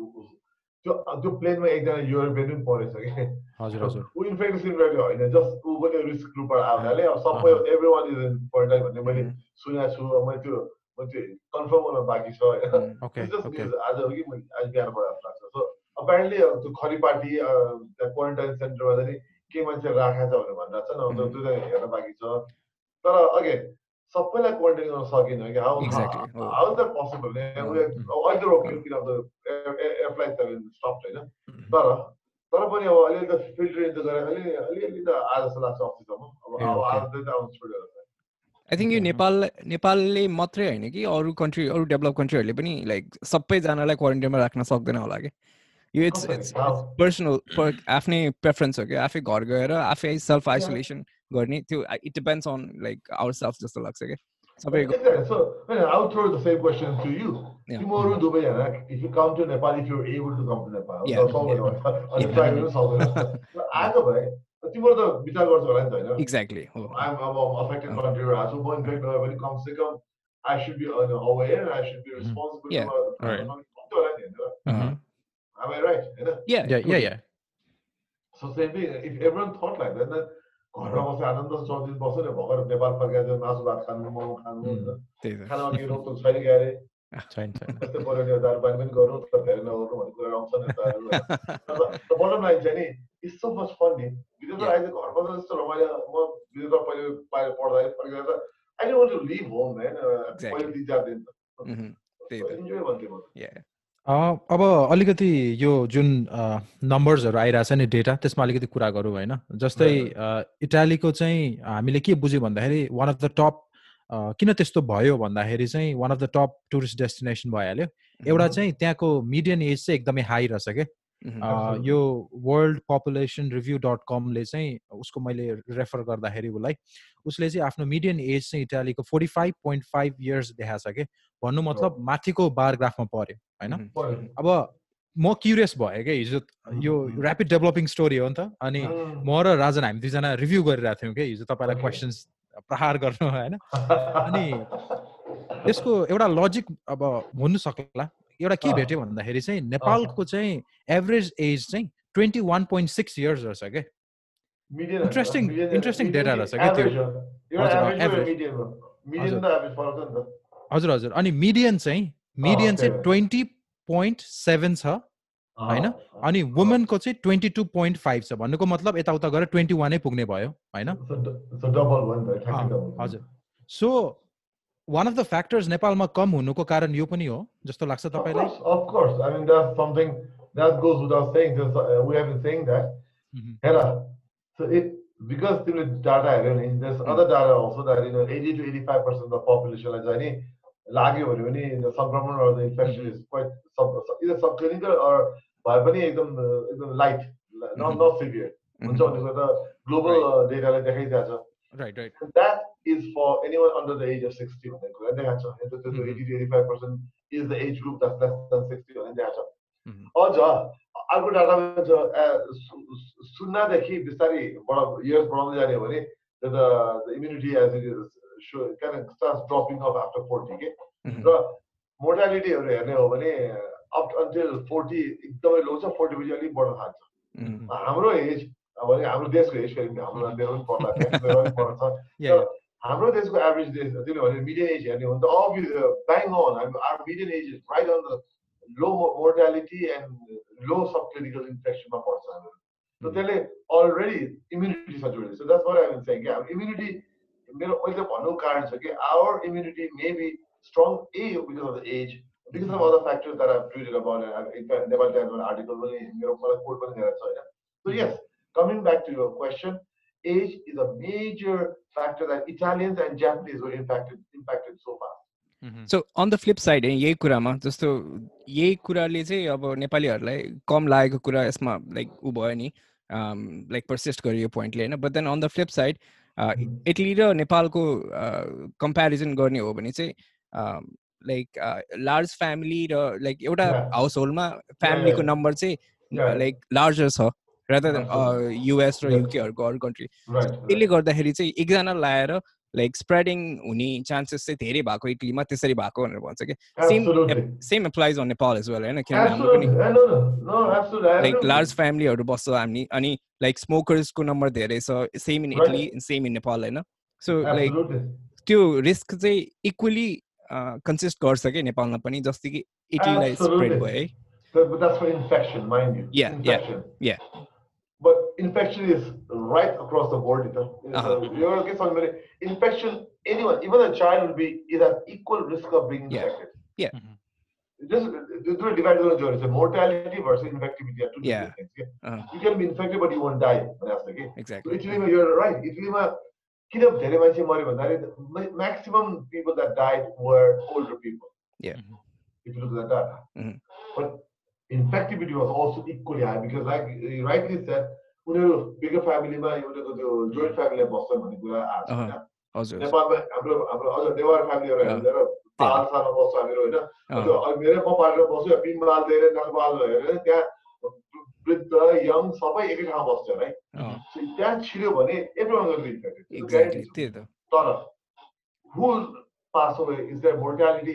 त्यो त्यो प्लेनमा एकजना युरोपियन पनि परेछ कि हजुर हजुर ऊ इन्फेक्सन होइन जस्ट ऊ पनि रिस्क ग्रुपबाट आउनाले अब सबै every one is in quarantine भन्ने मैले सुनेको छु मैले त्यो त्यो कन्फर्म गर्न बाँकी छ होइन आज हो कि आज बिहानबाट लाग्छ सो अपेरेन्टली त्यो खरी पार्टी क्वारेन्टाइन सेन्टरमा चाहिँ के मान्छे राखेको छ भनेर भनिरहेको छ न त्यो त हेर्न बाँकी छ। तर अगेन सबैलाई क्वारेन्टाइन गर्न सकिन कि? हाउ हाउ द्याट पोसिबल अहिले त रोक्यो किन एयरफ्लाइट त स्टप होइन? तर तर पनि अब अलिअलि त फिल्टर त गरेर अलि अलिअलि त आज जस्तो लाग्छ अफिससम्म अब आज त आउनु छोड्यो आई थिङ्क यो नेपाल नेपालले मात्रै होइन कि अरू कन्ट्री अरू डेभलप कन्ट्रीहरूले पनि लाइक सबैजनालाई क्वारेन्टाइनमा राख्न सक्दैन होला कि? यो इट्स इट्स पर्सनल आफ्नै प्रेफरेन्स हो कि आफै घर गएर आफै सेल्फ आइसोलेसन गर्ने त्यो it depends on like our self जस्तो लाग्छ क्या सबैको so I mean, I'll throw the same question to you. Yeah. Tomorrow, Dubai, if you come to Nepal, if you're able to come to Nepal, yeah. आज भाइ तिम्रो त विचार गर्छ होला नि त होइन एक्ज्याक्टली आइम अब अफेक्टेड कन्ट्री आज म इन्फेक्ट भयो भने कम से कम I should be aware I should be responsible होला नि होइन Am I right? Yeah, yeah, yeah, yeah. So same thing. If everyone thought like that, then घरमा बसेर आनन्द दिन बस्यो नि भर्खर नेपाल फर्काएर मासु भात खानु मोमो खानु खानामा केही रोकटोक छैन क्या अरे त्यस्तै पऱ्यो नि दारू पानी पनि गरौँ तर धेरै नगर्नु भन्ने कुरा आउँछ नि बटम लाइन चाहिँ नि इट्स सो मच फन नि विदेश अहिले घर बस्दा जस्तो रमाइलो म विदेश पहिले पढ्दाखेरि फर्केर त I want to live home होइन पहिले तिन चार दिन इन्जोय भन्थेँ म अब अलिकति यो जुन नम्बर्सहरू आइरहेछ नि डेटा त्यसमा अलिकति कुरा गरौँ होइन। जस्तै इटालीको चाहिँ हामीले के बुझ्यो भन्दाखेरि वान अफ द टप किन त्यस्तो भयो भन्दाखेरि चाहिँ one of the top tourist destination भइहाल्यो। एउटा चाहिँ त्यहाँको मिडियन एज चाहिँ एकदमै हाई रहेछ क्या यो वर्ल्ड पपुलेसन रिभ्यू डट कमले चाहिँ उसको मैले रेफर गर्दाखेरि उसलाई। उसले चाहिँ आफ्नो मिडियन एज चाहिँ इटालीको forty five point five years देखाएको छ कि। भन्नु मतलब माथिको बारग्राफमा पऱ्यो होइन? अब म क्युरियस भयो क्या? हिजो यो ऱ्यापिड डेभलपिङ स्टोरी हो नि त अनि म र राजन हामी दुईजना रिभ्यू गरिरहेको थियौँ कि हिजो तपाईँलाई क्वेसन्स प्रहार गर्नु होइन? अनि त्यसको एउटा लजिक अब हुनु सक्ला। एउटा के भेट्यो भन्दाखेरि चाहिँ नेपालको चाहिँ एभरेज एज चाहिँ twenty one point six years रहेछ क्या? इन्ट्रेस्टिङ इन्ट्रेस्टिङ डेटा रहेछ क्या? त्यो हजुर हजुर। अनि मिडियन चाहिँ मिडियन चाहिँ ट्वेन्टी पोइन्ट सेभेन छ होइन? अनि वुमेनको चाहिँ ट्वेन्टी टू पोइन्ट फाइभ छ। भन्नुको मतलब यताउता गरेर ट्वेन्टी वानै पुग्ने भयो होइन? हजुर। So one of the factors नेपालमा कम हुनुको कारण यो पनि हो जस्तो लाग्छ तपाईँलाई? because हेऱ्यो नि there's other data also that you know 80 to 85 percent of the population चाहिँ नि लाग्यो भने पनि सङ्क्रमण or the infection is quite sub either subclinical or भए पनि एकदम एकदम लाइट not not severe हुन्छ भनेको त ग्लोबल डेटाले देखाइदिएको छ is for anyone under the age of 60 And they have to, 80 to 85 percent is the age group that's less than 60 and they have to. अझ अर्को डाटामा सुन्नादेखि बिस्तारै बढा इयर्स बढाउँदै जाने हो भने the immunity as it is so can start dropping off after forty के र मोर्टालिटीहरू हेर्ने हो भने अप अन्टिल फोर्टी एकदमै लो छ फोर्टी पछि अलिक बढ्न थाल्छ। हाम्रो एज भने हाम्रो देशको एज हाम्रो मेरो पनि पर्ला मेरो पनि छ हाम्रो देशको एभरेज देश त्यसले भने मिडियन एज हेर्ने हो भने त obvious bang on our median age is right on the low mortality and low sub clinical इन्फेक्सनमा पर्छ। हाम्रो त त्यसले अलरेडी इम्युनिटीसँग जोडिन्छ so that's what I saying कि हाम्रो इम्युनिटी मेरो अहिले भन्नुको कारण छ कि our immunity may be strong uh because of the age because of other factors that I tweeted about Nepal टाइम्समा article पनि मेरो मलाई कोड पनि गरेको छ होइन so yes coming back to your question, age is a major factor that Italians and Japanese were impacted impacted so far. So on the flip side यही कुरामा जस्तो यही कुराले चाहिँ अब नेपालीहरूलाई कम लागेको कुरा यसमा लाइक ऊ भयो नि लाइक पर्सिस्ट गर्यो पोइन्टले होइन? But then on the flip side Italy र नेपालको कम्पेरिजन गर्ने हो भने चाहिँ लाइक लार्ज फ्यामिली र लाइक एउटा हाउस होल्डमा फ्यामिलीको नम्बर चाहिँ लाइक लार्जर छ रादर युएस र युकेहरूको अरू कन्ट्री त्यसले गर्दाखेरि चाहिँ एकजना लाएर लाइक स्प्रेडिङ हुने चान्सेस चाहिँ धेरै भएको इटलीमा त्यसरी भएको भनेर भन्छ कि। Same same applies on Nepal as well होइन? किनभने हाम्रो पनि लाइक लार्ज फ्यामिलीहरू बस्छ हामी अनि लाइक स्मोकर्सको नम्बर धेरै छ same in Italy same in Nepal होइन? सो लाइक त्यो रिस्क चाहिँ इक्वली कन्सिस्ट गर्छ कि नेपालमा पनि जस्तै कि इटलीलाई स्प्रेड भयो है। But that's for infection, mind you. Yeah, infection. yeah, yeah. But infection is right across the board. Uh-huh. You're okay, infection, anyone, even a child will be is at equal risk of being infected. Yeah. Mm-hmm. Just do divide the journey. So mortality versus infectivity are two yeah. different things. Yeah? Uh-huh. You can be infected, but you won't die. Okay? Exactly. So Italy, you're right. Italy, किन धेरै मान्छे मऱ्यो भन्दाखेरि maximum people that died were older people. Yeah. If you look at that data. Mm-hmm. But was also equally high because like you rightly said, उनीहरू bigger फ्यामिलीमा उनीहरूको त्यो joint फ्यामिलीमा बस्छन् भन्ने कुरा आएको छ नेपालमा हाम्रो हाम्रो अझ नेवार फ्यामिलीहरू हेरेर पाल सालमा बस्छ हामीहरू होइन। मेरै म पालेर बस्छु पिम्बाल दिएर नखबाल हेरेर त्यहाँ वृद्ध यङ सबै एकै ठाउँमा बस्छ है त्यहाँ छिर्यो भने एभ्री तर who pass away is their mortality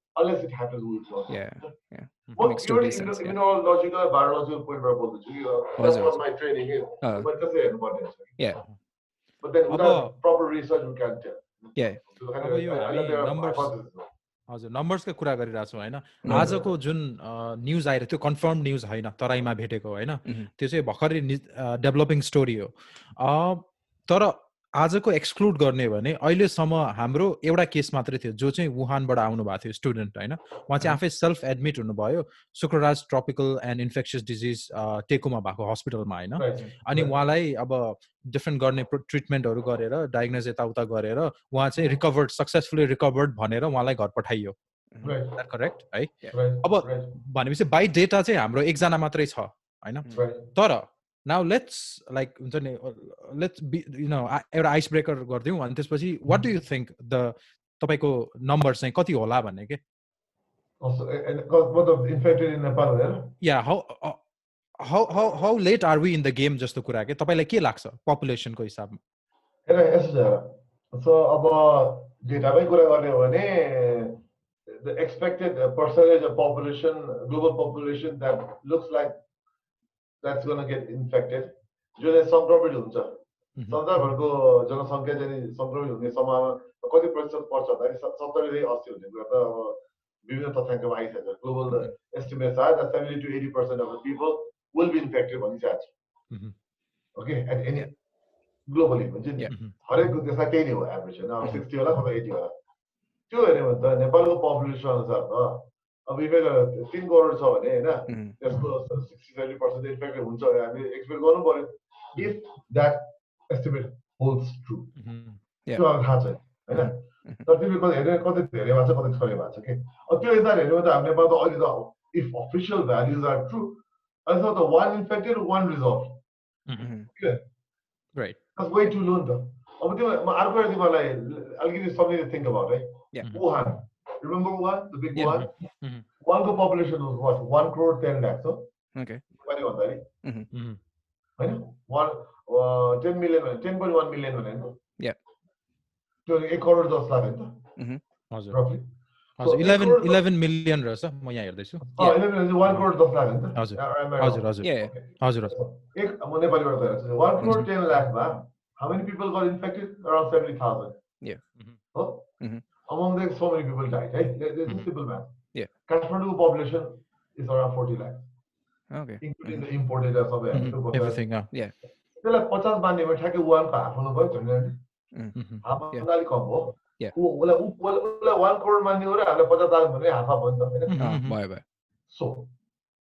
yeah. unless it happens with us. Yeah. Yeah. Well, you're in the immunological, biological point where the you that's what my training is. Uh, but that's it. But yeah. But then without proper research, we can't tell. Yeah. So अब यो हामी numbers हजुर नम्बर्सकै कुरा गरिरहेको छौँ होइन आजको जुन न्युज आएर त्यो कन्फर्म न्युज होइन तराईमा भेटेको होइन त्यो चाहिँ भर्खरै डेभलपिङ स्टोरी हो तर आजको एक्सक्लुड गर्ने भने अहिलेसम्म हाम्रो एउटा केस मात्रै थियो जो चाहिँ वुहानबाट आउनु भएको थियो स्टुडेन्ट होइन? उहाँ चाहिँ आफै सेल्फ एडमिट हुनुभयो Shukraraj tropical and infectious disease टेकुमा भएको हस्पिटलमा होइन? अनि उहाँलाई अब डिफ्रेन्ट गर्ने ट्रिटमेन्टहरू गरेर डायग्नोज यताउता गरेर उहाँ चाहिँ रिकभर्ड सक्सेसफुली रिकभर्ड भनेर उहाँलाई घर पठाइयो। करेक्ट है? अब भनेपछि बाई डेटा चाहिँ हाम्रो एकजना मात्रै छ होइन? तर नाउ लेट्स लाइक हुन्छ नि लेट्स बी यु नो एउटा आइस ब्रेकर गरिदिउँ अनि त्यसपछि what do you think the तपाईँको नम्बर चाहिँ कति होला भन्ने के? या how late are we in the game जस्तो कुरा के? तपाईँलाई के लाग्छ पपुलेसनको हिसाबमा? सो अब डेटामै कुरा गर्ने हो भने the expected percentage of population, global population that looks like that's going to get infected. जो चाहिँ सङ्क्रमित हुन्छ। संसारभरको जनसङ्ख्या चाहिँ सङ्क्रमित हुने सम्भावना कति प्रतिशत पर्छ भन्दाखेरि सत्तरीदेखि अस्सी हुने कुरा त अब विभिन्न तथ्याङ्कमा आइसकेको छ। Global estimates are that seventy to eighty percent of the people will be infected भनिसकेको छ। ओके एट एनी ग्लोबली हुन्छ नि। हरेक देशमा त्यही नै हो एभरेज होइन? सिक्सटी होला अथवा एटी होला। त्यो हेऱ्यो भने त नेपालको पपुलेसन अनुसार त अब इफेक्ट तिन करोड छ भने होइन त्यसको सिक्सटी सेभेन्टी पर्सेन्ट इफेक्ट हुन्छ भने हामी एक्सपेक्ट गर्नु पऱ्यो if that estimate holds true त्यो अब थाहा छैन होइन? तर तिमीले कति हेऱ्यो कति धेरै भएको छ कति थोरै भएको छ कि अब त्यो हेऱ्यो भने त हामी त अहिले त if official values are true अहिले त one infected one resolve way too low नि त। अब त्यो अर्को तिमीलाई अलिकति समथिङ थिङ्क अबाउट है? Wuhan Remember one, the big yeah. one? Mm-hmm. One go population was what? One crore ten lakhs. So okay. On that. Mm-hmm. One uh, ten million, ten point one million भनेको. Yeah. त्यो एक करोड दस लाख होइन हजुर रफली हजुर eleven million रहेछ म यहाँ हेर्दैछु वान करोड दस लाख होइन हजुर हजुर हजुर हजुर एक म नेपालीबाट गएर one crore ten लाखमा how many people got infected around seventy thousand हो among them, so many people died. Right? There's mm-hmm. a simple math. Yeah. Kathmandu population is around 40 lakhs. Okay. Including mm-hmm. the imported as well. Mm-hmm. Everything, yeah. Yeah. त्यसलाई पचास मान्नेमा ठ्याक्कै वानको half हुनु भयो झन्डै half अलिक कम हो उसलाई उसलाई वान करोड मान्ने हो र हामीलाई पचास लाख भने हाफ हाफ हो नि त होइन सो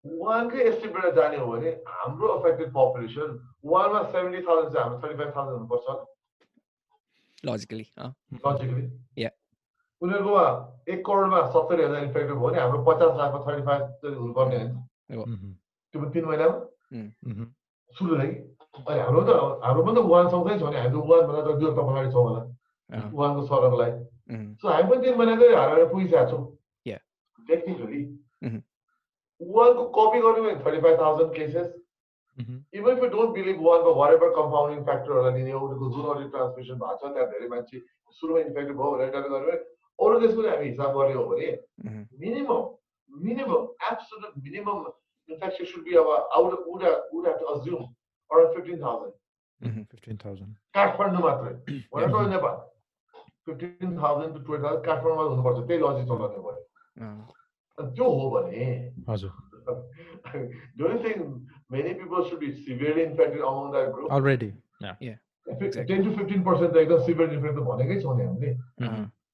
वानकै एस्टिमेट जाने हो भने हाम्रो अफेक्टेड पपुलेसन वानमा सेभेन्टी थाउजन्ड चाहिँ हाम्रो थर्टी फाइभ थाउजन्ड हुनुपर्छ लजिकली लजिकली या उनीहरूकोमा एक करोडमा सत्तरी हजार इन्फेक्टेड भयो भने हाम्रो पचास लाखमा थर्टी फाइभ चाहिँ हुनुपर्ने होइन त्यो पनि तिन महिनामा सुरुदेखि अनि हाम्रो त हाम्रो पनि त वान सँगसँगै छ भने हामी त वानभन्दा त दुई हप्ता पछाडि छौँ होला वानको सरकलाई सो हामी पनि तिन महिनाकै हारेर पुगिसकेको छौँ टेक्निकली वानको कपी गर्यो भने thirty five thousand cases even if you don't believe one whatever compounding फ्याक्टरहरूलाई दिने उनीहरूको जुन अरू ट्रान्समिसन भएको छ त्यहाँ धेरै मान्छे सुरुमा इन्फेक्टेड भयो भनेर गऱ्यो भने अरू देशको हामी हिसाब गर्ने हो भने minimum minimum absolute minimum infection should be अब out would would have to assume around fifteen thousand fifteen thousand Kathmandu मात्रै भनेर Nepal fifteen thousand to twenty thousand काठमाडौँमा हुनुपर्छ त्यही लजिक चलाउने भयो त्यो हो भने हजुर Do you think many people should be severely infected among that group? Already, yeah. Yeah. Exactly. 10 to 15 percent एकदम severely infected. भनेकै छौँ नि हामीले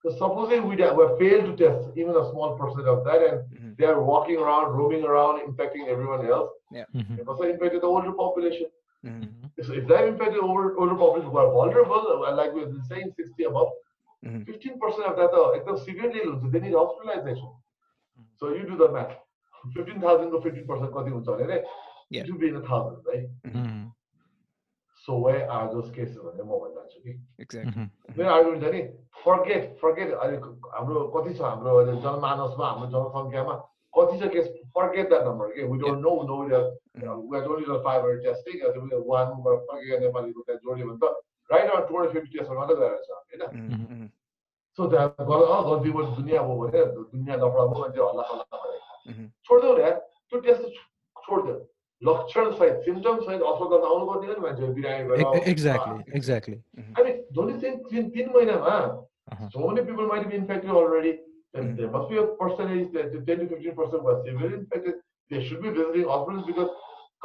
So supposing we have failed to test even a small percent of that and mm-hmm. they are walking around, roaming around, infecting everyone else. Yeah. Mm-hmm. They must have infected the older population. Mm-hmm. So if they have infected older, older population who are vulnerable, like we were saying 60 above, 15% of that uh, एकदम severely lose. They need hospitalization. So you do the math. Fifteen थाउजन्डको fifteen percent कति हुन्छ भने to been thousand है So where are those cases भनेर म भन्न चाहन्छु कि। मेरो आर्गुमेन्ट छ नि फर्केट अहिले हाम्रो कति छ हाम्रो जनमानसमा हाम्रो जनसङ्ख्यामा कति छ केस फर्केट द्याट नम्बर के we don't know no we only five hundred testing वानबाट फर्केका नेपालीको त्यहाँ जोड्यो भने त right around two hundred fifty test मात्रै गएर छ होइन सो त्यहाँ गल्ती दुनियाँ भयो भने दुनियाँ लफडा भयो भने चाहिँ हल्ला हल्ला छोडिदेऊ न त्यो टेस्ट छोडिदेऊ लक्षण सहित सिम्टम सहित अस्पतालमा आउनु पर्ने नि मान्छेहरू बिरामी एक्ज्याक्टली एक्ज्याक्टली अनि धोनी तिन तिन महिनामा so many people might be infected already and there must be a percentage that 10 to 15 percent was severely infected they should be visiting hospitals because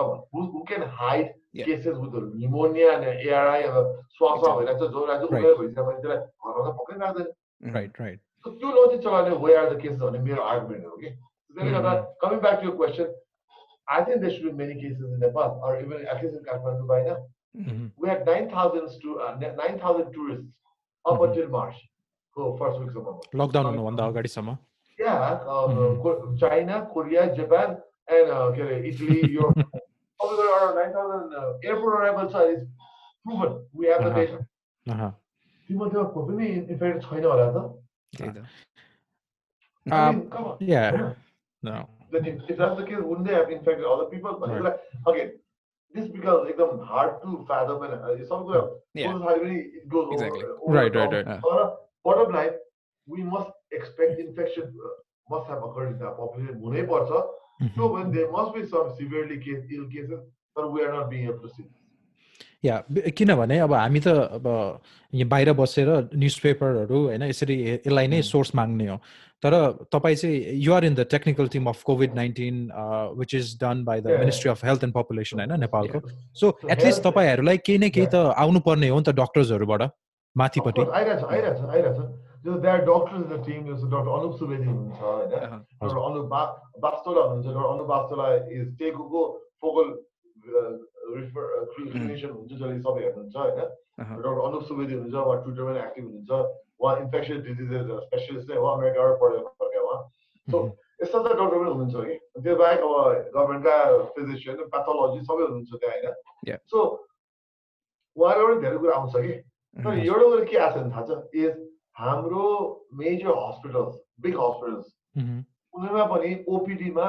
come on who, who can hide yeah. cases with the pneumonia and ARI and श्वास भइरहेको छ ज्वरो आज उमेर भइसक्यो भने त्यसलाई घरमा त पक्कै राख्दैन राइट राइट त्यो लजिक चलाउने वे आर द केसेस भन्ने मेरो आर्गुमेन्ट हो कि mm-hmm. coming back to your question, I think there should be many cases in Nepal, or even at least in Kathmandu by now. Mm-hmm. We had 9,000 stu- uh, 9, tourists up mm-hmm. until March, so first week of March. Lockdown हुनुभन्दा अगाडिसम्म Yeah, um, mm-hmm. China, Korea, Japan, and uh, Italy, Europe. Over there are 9,000 uh, airport arrivals is proven. We have the data. तिमीहरूमा को पनि infected छैन होला त I mean, come on. Yeah. No. then if, if that's the case, wouldn't they have infected other people? But right. like, okay, this becomes like hard to fathom and uh, it's something good. Yeah. It goes exactly. over, over Right, right, right. Uh. Bottom line, we must expect infection uh, must have occurred in the population. Mm-hmm. So when there must be some severely case, ill cases, but we are not being able to see. या किनभने अब हामी त अब यहाँ बाहिर बसेर news पेपरहरू होइन यसरी यसलाई नै सोर्स माग्ने हो। तर तपाईँ चाहिँ you're in the technical team of COVID nineteen which is done by the ministry of health and population होइन नेपालको सो एटलिस्ट तपाईँहरूलाई केही न केही त आउनुपर्ने हो नि त डक्टर्सहरूबाट माथिपट्टि। There are doctors in the team. There's Dr. Anup Subedi हुनुहुन्छ होइन? फोकल क्लिनिसियन हुन्छ जसले सबै हेर्नुहुन्छ होइन? डक्टर अनुप सुवेदी हुनुहुन्छ उहाँ ट्विटरमा एक्टिभ हुनुहुन्छ उहाँ इन्फेक्सन डिजिजेस स्पेसलिस्ट नै हो अमेरिकाबाट पढेर फर्का उहाँ? सो यस्ता त डक्टर पनि हुनुहुन्छ कि? त्यो बाहेक अब गभर्मेन्टका फिजिसियन प्याथोलोजी सबै हुनुहुन्छ त्यहाँ होइन? सो उहाँबाट पनि धेरै कुरा आउँछ कि? तर एउटा कुरा के आएको छ भने थाहा छ? इज हाम्रो मेजर हस्पिटल्स बिग हस्पिटल्स उनीहरूमा पनि ओपिडीमा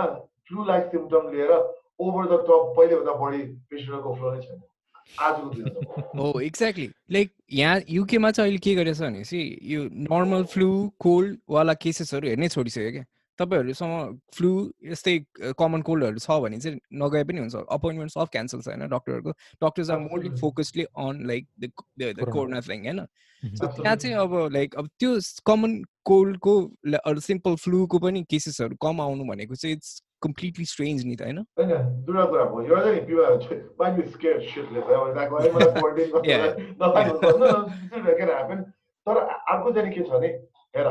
फ्लु लाइक सिम्टम लिएर ओभर द टप पहिलेभन्दा बढी पेसेन्टहरूको फ्लो नै छैन। हो एक्ज्याक्टली लाइक यहाँ युकेमा चाहिँ अहिले के गरेछ भनेपछि यो नर्मल फ्लू कोल्डवाला केसेसहरू हेर्नै छोडिसक्यो क्या। तपाईँहरूसँग फ्लू यस्तै कमन कोल्डहरू छ भने चाहिँ नगए पनि हुन्छ। अपोइन्टमेन्ट सब क्यान्सल छ होइन डक्टरहरूको doctors are morally focusedly on like the corona thing होइन। त्यहाँ चाहिँ अब लाइक अब त्यो कमन कोल्डको सिम्पल फ्लूको पनि केसेसहरू कम आउनु भनेको चाहिँ इट्स completely strange नि त चाहिँ people might be scared happen. तर अर्को चाहिँ के छ भने हेर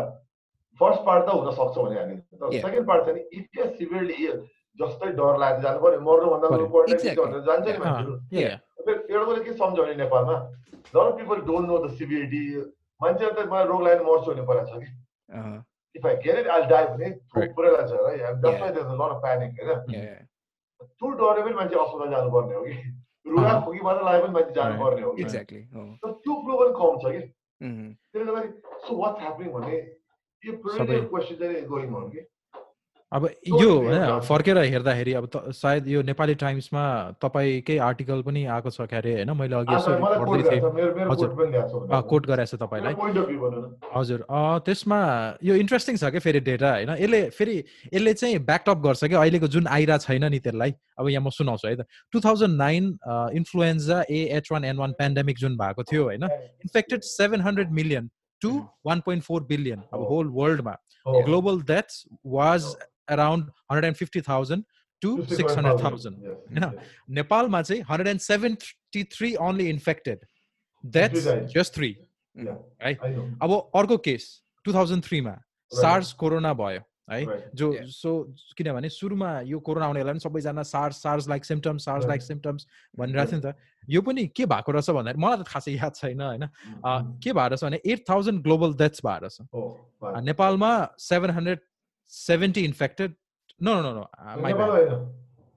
फर्स्ट पार्ट त हुन सक्छ भने हामी तर सेकेन्ड पार्ट चाहिँ इफ सिभियरली जस्तै डर लागेर जानु पर्यो मर्नुभन्दा भनेर जान्छ नि मान्छेहरू एउटा के सम्झ्यो भने नेपालमा people don't know the severity मान्छे त मलाई रोग लागेर मर्छु भन्ने परेको छ कि if I get it, I'll थुप्रैलाई छ है that's why there's a lot of panic होइन त्यो डरले पनि मान्छे अस्पताल जानुपर्ने हो कि रुगा खोकी मात्र लागे पनि मान्छे जानुपर्ने हो एक्ज्याक्टली त्यो फ्लो पनि कम छ कि त्यसले गर्दाखेरि सो वाट्स ह्यापनिङ भने यो पेरिनियल क्वेसन चाहिँ गोइङ हो कि अब यो होइन फर्केर हेर्दाखेरि अब सायद यो नेपाली टाइम्समा तपाईँकै आर्टिकल पनि आएको छ क्यारे होइन? मैले अघि यसो पढ्दै थिएँ। हजुर। कोट गराएको छ तपाईँलाई। हजुर। त्यसमा यो इन्ट्रेस्टिङ छ क्या फेरि डेटा होइन? यसले फेरि यसले चाहिँ ब्याकअप गर्छ कि अहिलेको जुन आइरा छैन नि त्यसलाई। अब यहाँ म सुनाउँछु है त। Two thousand nine influenza A H one N one pandemic जुन भएको थियो होइन? Infected seven hundred million to one point four billion अब होल वर्ल्डमा global deaths was around 150,000 to 600,000. You know, Nepal ma चाहिँ 173 only infected. That's just three. Right? अब अर्को case 2003 मा सार्स कोरोना भयो है जो सो किनभने सुरुमा यो कोरोना आउने बेला पनि सबैजना SARS SARS like symptoms SARS like symptoms भनिरहेको थियो नि त यो पनि के भएको रहेछ भन्दाखेरि मलाई त खासै याद छैन होइन के भएको रहेछ भने एट थाउजन्ड ग्लोबल डेथ्स भएको रहेछ नेपालमा seven hundred 70 infected. No, no, no, no. Uh, my bad.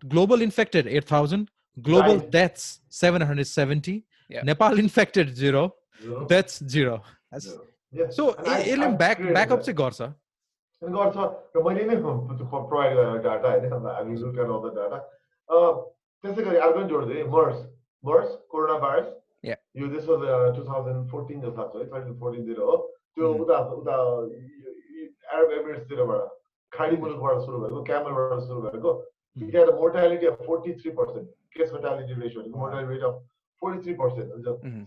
Global infected 8,000. Global right. deaths 770. Yeah. Nepal infected zero. zero. Deaths zero. That's, zero. Yes. So यसले ब्याक ब्याकअप चाहिँ गर्छ गर्छ र मैले नै प्रोभाइड गरेर डाटा होइन हामी look at all the data त्यसै गरी अर्को पनि जोड्दै मर्स मर्स कोरोना भाइरस यो this was two thousand fourteen जस्तो लाग्छ है थर्टिन फोर्टिनतिर हो त्यो उता उता एरब एमिरेट्सतिरबाट ಗಾಡಿ ಮೂಲಕ ಬಹಳ ಸುಲಭ had a mortality of 43%, case fatality ratio, mortality rate of 43%. So, mm-hmm.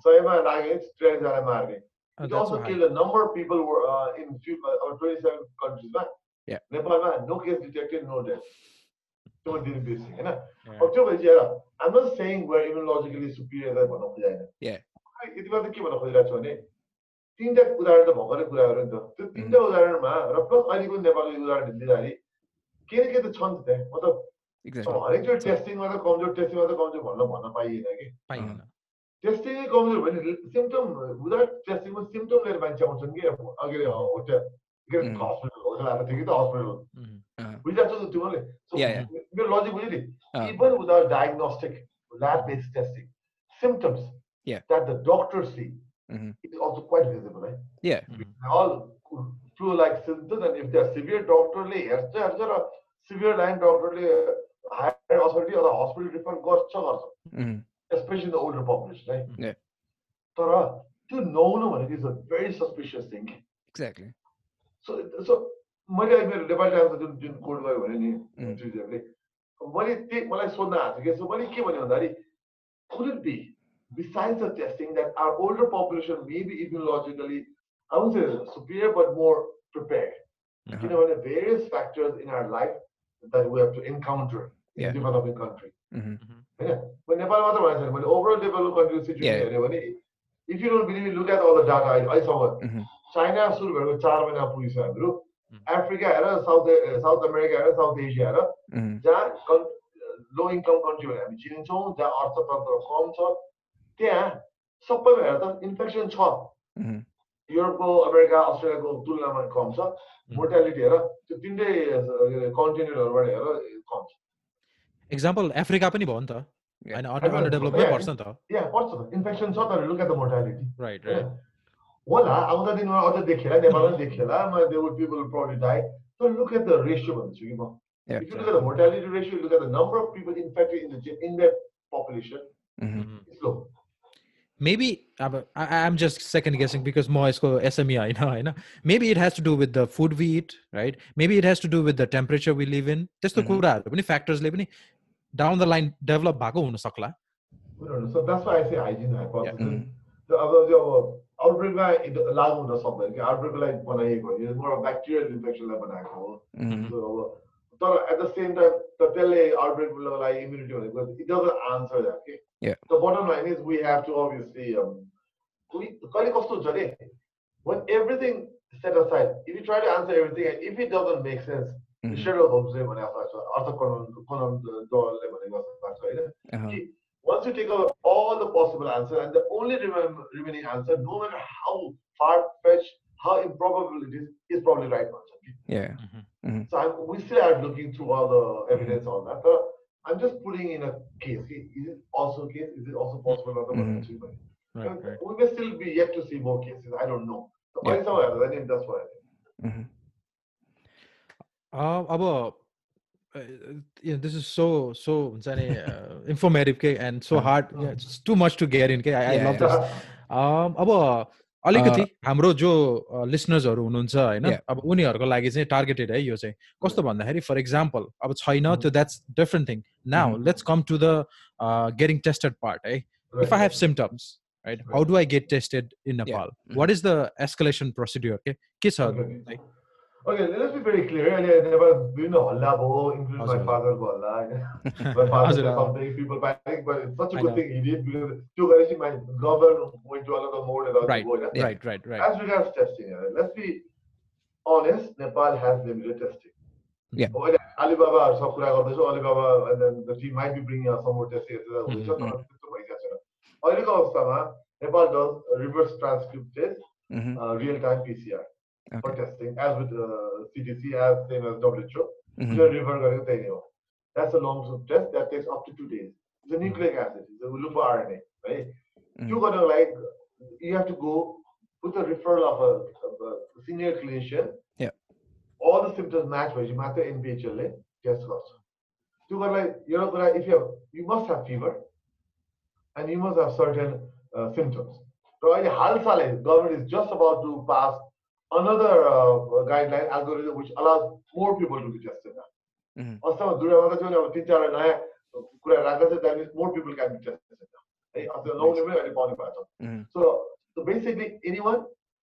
it oh, also killed a number of people uh, in uh, 27 countries. Man. Yeah. Nepal, man, no case detected, no death. No delicacy. Yeah. I'm not saying we're even logically superior than one of the Yeah. The तिनवटा उदाहरण त भर्खरै कुरा गऱ्यो नि त त्यो तिनवटा उदाहरणमा र प्लस अहिलेको नेपालको उदाहरण दिँदाखेरि के न के त छ नि त त्यहाँ मतलब हरेक त्यो टेस्टिङमा त कमज़ोर टेस्टिङमा त कमज़ोर भन्न भन्न पाइएन कि टेस्टिङै कमज़ोर भयो भने सिम्टम विदाउट टेस्टिङमा सिम्टम लिएर मान्छे आउँछन् कि अघि होटेल हस्पिटल होटेल आएको थियो कि त हस्पिटल बुझिरहेको छ तिमीले मेरो लजिक बुझ्यो नि even without diagnostic lab based testing symptoms that the doctor see mm-hmm. is also quite visible, right? Yeah. Mm-hmm. All flu-like symptoms, and if they're severe, doctorly, or severe line doctorly higher authority or the hospital refer गर्छ गर्छ mm-hmm. especially the older population, right? Yeah. तर त्यो नहुनु भनेको is a very suspicious thing exactly so so मैले मेरो नेपाली टाइम्समा जुन जुन कोड गयो भने नि ट्युजरले मैले त्यही मलाई सोध्न आएको थियो कि सो मैले के भने भन्दाखेरि could it be besides the testing, that our older population may be immunologically, I wouldn't say superior, but more prepared. Uh-huh. You know, there are various factors in our life that we have to encounter in yeah. developing country. Mm-hmm. Yeah. But Nepal matter when overall developed country situation, yeah. if you don't believe me, look at all the data. I, I saw it. Mm-hmm. China सुरु भएको चार महिना पुगिसक्यो हाम्रो Africa हेर south south America हेर south Asia हेर जहाँ लो इन्कम कन्ट्री भनेर हामी चिनिन्छौँ जहाँ अर्थतन्त्र कम छ त्यहाँ सबैमा हेर त इन्फेक्सन छ युरोपको अमेरिका अस्ट्रेलियाको तुलनामा कम छ मोर्टालिटी हेर त्यो तिनटै कन्टिनेन्टहरूबाट हेर कम छ एक्जाम्पल अफ्रिका पनि भयो नि त? पर्छ त? पर्छ त. इन्फेक्सन छ तर look at the mortality right right होला आउँदा दिनमा अझ देखेला नेपालमा पनि देखेला they would people problem die तर लुक एट द रेसियो भन्छु कि म? Mortality ratio, look at the number of people infected in the in that population, mm-hmm. it's low. maybe I'm just second guessing because more is SME, I know, I know. Maybe it has to do with the food we eat, right? Maybe it has to do with the temperature we live in. Just the mm-hmm. factors down the line develop bhako हुन सक्ला. So that's why I say hygiene hypothesis. Yeah. Mm-hmm. अब त्यो आउटब्रेकमा लागु हुन सक्दैन कि आउटब्रेकलाई बनाइएको हो यो मोर ब्याक्टेरियल इन्फेक्सनलाई बनाएको हो तर एट द सेम टाइम त त्यसले आउटब्रेकको लागि इम्युनिटी भनेको इट डजन्ट आन्सर द्याट के Yeah. The bottom line is we have to obviously um, we when everything set aside, if you try to answer everything and if it doesn't make sense, mm-hmm. once you take out all the possible answers and the only remaining answer, no matter how far fetched, how improbable it is, is probably right answer. Yeah. Mm-hmm. Mm-hmm. So I'm, we still are looking through all the evidence on that. I'm just putting in a case. Is it also a case? Is it also possible another mm-hmm. person right, right. We may still be yet to see more cases. I don't know. So yeah. that's what I think. mm-hmm. अब this is so so हुन्छ नि informative के and so hard to much to gear in के I love this अब अलिकति। हाम्रो जो लिसनर्सहरू हुनुहुन्छ होइन? अब उनीहरूको लागि चाहिँ टार्गेटेड है यो चाहिँ। कस्तो भन्दाखेरि फर इक्जाम्पल अब छैन त्यो that's different thing now let's come to the getting tested part है if I have symptoms right how do I get tested in Nepal what is the escalation procedure के के छ Okay, let's be very clear. अहिले नेपाल विभिन्न हल्ला भयो include my फादरको हल्ला होइन my father said something, people panic, but it's such a good thing he did because त्यो गरेपछि my government went to another mode and right, right, right, right. As regards testing, let's be honest, Nepal has limited testing. Yeah. Alibaba सब कुरा गर्दैछु Alibaba and then the team might be bringing out some more testing etc. हुन्छ तर त्यस्तो भइसकेको छैन अहिलेको अवस्थामा Nepal does reverse transcript test, uh, real time PCR okay. for testing, as with uh, CDC, as same as WHO. Mm-hmm. That's a long test that takes up to two days. It's a mm-hmm. nucleic acid. It's a loop RNA, right? Mm-hmm. You're gonna like you have to go with a referral of a, of a senior clinician. Yeah. All the symptoms match by you matter in BHLA test cost. You got like you know if you have you must have fever and you must have certain uh, symptoms. So government is just about to pass another uh, guideline algorithm which allows more people to be tested now. Mm-hmm. Also, that means more people can be tested now. Mm-hmm. So, so basically, anyone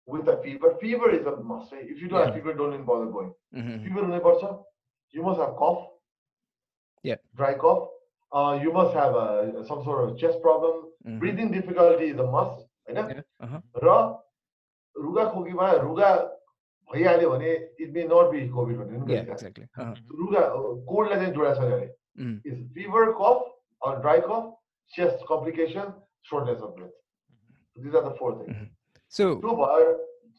with a fever, fever is a must. If you don't have fever, don't even bother going. Mm-hmm. Fever, you must have cough, yeah, dry cough. Uh, you must have some sort of chest problem. Mm-hmm. Breathing difficulty is a must. Right? Yeah. Uh-huh. रुगा खोकीमा रुगा भइहाल्यो भने it may not be covid भन्ने रुगा कोल्डलाई चाहिँ जोडा छ अरे। Is fever cough or dry cough chest complication shortness of breath these are the four thing त्यो भएर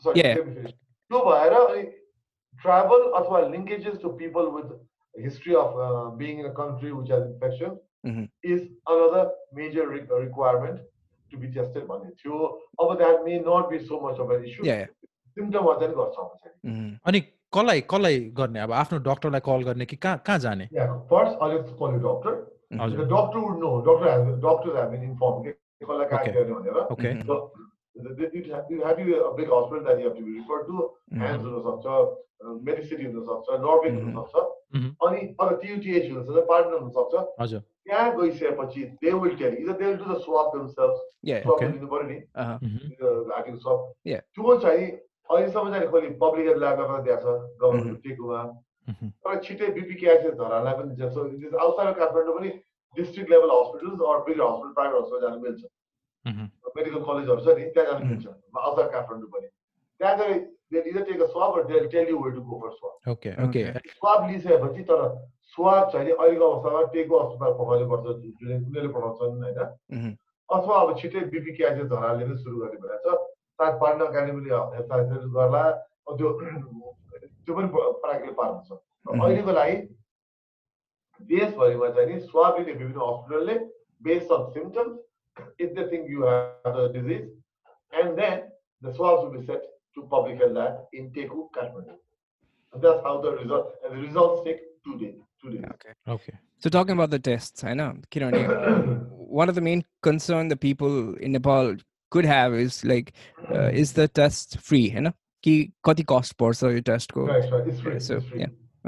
सरी त्यो भएर अनि ट्राभल अथवा linkages to people with history of being in a country which has infection is another major requirement to be tested भन्ने थियो। अब that may not be so much of an issue सिम्टमहरू चाहिँ गर्छ अनि कसलाई कसलाई गर्ने? अब आफ्नो डक्टरलाई कल गर्ने कि कहाँ कहाँ जाने? फर्स्ट अलिक call doctor doctor would know doctor doctor have been inform के कसलाई कहाँ गर्ने भनेर big hospital that you have to be referred to, hands हुनसक्छ मेडिसिटी हुनसक्छ नर्वेक हुनसक्छ अनि अब टियुटिएच हुनसक्छ पार्टनर हुनसक्छ त्यहाँ गइसकेपछि they will tell either they will do the swap themselves swap दिनु पर्यो नि घाँटीको स्वाप त्यो चाहिँ अहिलेसम्म चाहिँ खोइ पब्लिक ल्याबमा पनि दिएको छ गभर्मेन्ट टेकुमा तर छिट्टै बिपी क्यासेस धरालाई पनि जस्तो आउटसाइड काठमाडौँ पनि district level hospitals or big hospital private hospital जानु मिल्छ मेडिकल कलेजहरू छ नि त्यहाँ जानु मिल्छ आउटसाइड काठमाडौँ पनि त्यहाँ चाहिँ they'll tell you where to go for swab. Okay, okay. swab लिइसकेपछि तर स्वाब चाहिँ अहिलेको अवस्थामा टेको अस्पताल पठाउनु पर्छ जुन उनीहरूले पठाउँछन् होइन अथवा अब छिट्टै बिपी क्यासेस धराले नै सुरु गर्ने भएर छ सायद एकाडेमीले हेरचाह गर्ला त्यो त्यो पनि फराकिलो पार हुन्छ अहिलेको लागि देशभरिमा चाहिँ नि स्वाब लिने विभिन्न हस्पिटलले based on symptoms if they think you have the disease, and then the swabs will be set to public health lab in Teku, Kathmandu. And that's how the result, and the results take two days. Two days. Okay. Okay. So talking about the tests, I know, Kiran, one of the main concern the people in Nepal could have is like, uh, is the test free? You know, कि कति cost पर्छ यो टेस्टको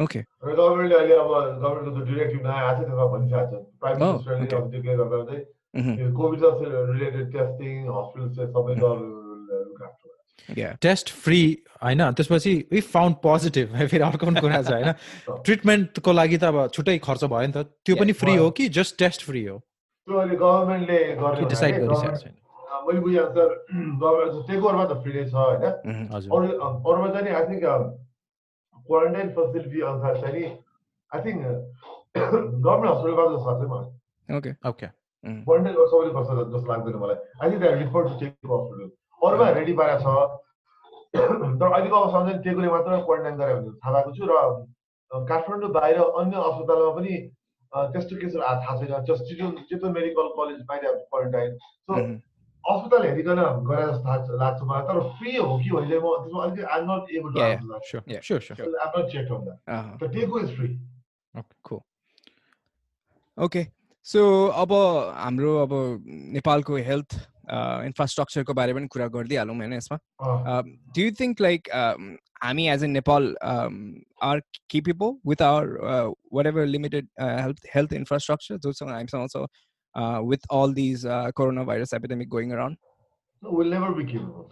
okay गभर्मेन्टले अहिले अब गभर्मेन्टको directive नआएको छ त्यसमा भनिसकेको छ प्राइम मिनिस्टरले अब डिक्लेयर गर्दा चाहिँ कोभिड रिलेटेड टेस्टिङ हस्पिटल चाहिँ सबै टेस्ट फ्री होइन त्यसपछि इफ फाउन्ड पोजिटिभ फेरि अर्को कुरा छ होइन। ट्रिटमेन्टको लागि त अब छुट्टै खर्च भयो नि त। त्यो पनि फ्री हो कि जस्ट टेस्ट फ्री हो? त्यो अहिले गभर्मेन्टले डिसाइड गरिसकेको छैन। मैले बुझेँ अनुसार गभर्मेन्ट टेक ओभरमा त फ्री नै छ होइन? अरू अरूमा चाहिँ आई थिङ्क क्वारेन्टाइन फेसिलिटी अनुसार चाहिँ नि आई थिङ्क गभर्मेन्ट हस्पिटलबाट जस्तो लाग्छ मलाई। ओके ओके क्वारेन्टाइन सबैले गर्छ जस्तो लाग्दैन मलाई। I think refer to take hospital अरूमा रेडी पारेको छ तर अहिलेको अवस्थामा चाहिँ टेकुले मात्र क्वारेन्टाइन गरे भने थाहा भएको छु र काठमाडौँ बाहिर अन्य अस्पतालमा पनि त्यस्तो केसहरू थाहा छैन just Chitwan Chitwan medical college बाहिर क्वारेन्टाइन सो अस्पताल हेरिकन गरे जस्तो लाग्छ मलाई तर फ्री हो कि होइन म त्यसमा अलिकति I not able to am not check on that टेको इज फ्री ओके सो अब हाम्रो अब नेपालको हेल्थ इन्फ्रास्ट्रक्चरको बारे पनि कुरा गरिदिइहालौँ होइन यसमा डु यु थिङ्क लाइक हामी as a Nepal are capable with our whatever limited health health infrastructure जोसँग हामीसँग छ uh, uh. So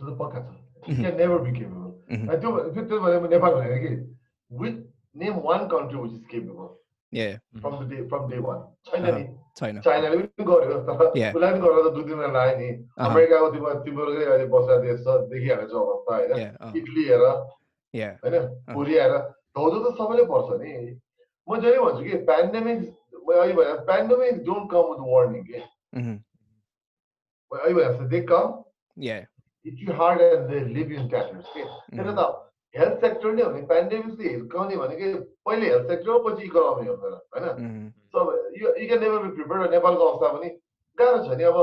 the podcast, mm-hmm. can never be capable. Mm-hmm. I do. We name one country which is capable. Yeah. From the day from day one. China. Uh-huh. China. China पनि गर्यो तर उसलाई पनि गरेर दुई दिनमा लाग्यो नि अमेरिकाको तिम्रो तिम्रोकै अहिले बसेर देश छ देखिहाल्छ अवस्था होइन इटली हेर होइन कोरिया हेर धौधो त सबैले पर्छ नि म जहिले भन्छु कि pandemic well, pandemics don't come with warning. Yeah? Mm-hmm. Well, anyway, so they come. Yeah. Hit you hard and they leave you in tatters. Okay? Mm-hmm. Health sector नै हो नि पेन्डेमिक चाहिँ हिर्काउने भनेको पहिले हेल्थ सेक्टर हो पछि economy हो तर होइन? सब you can never be prepare नेपालको अवस्था पनि गाह्रो छ नि अब?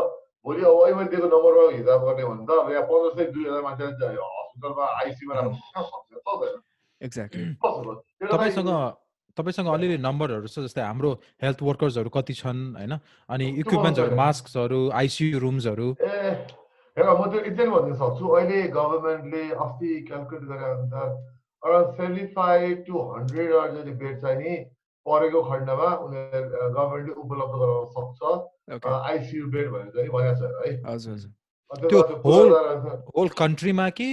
भोलि अब अहिले दिएको नम्बरमा हिसाब गर्ने भने त। अब यहाँ पन्ध्र सय दुई हजार मान्छे हस्पिटलमा आइसियुमा राख्नु सक्दैन एक्ज्याक्टली तपाईँसँग तपाईँसँग अलिअलि नम्बरहरू छ जस्तै हाम्रो हेल्थ वर्कर्सहरू कति छन् होइन? अनि इक्विपमेन्ट्सहरू मास्कहरू आइसियु रुम्सहरू हेर म त्यो एक्जेक्ट भनिदिन सक्छु अहिले गभर्मेन्टले अस्ति क्यालकुलेट गरे अनुसार around seventy five to hundred जति बेड चाहिँ नि परेको खण्डमा उनीहरूले गभर्मेन्टले उपलब्ध गराउन सक्छ। आइसियु बेड भनेर चाहिँ भनेको छ है? हजुर होल कन्ट्रीमा कि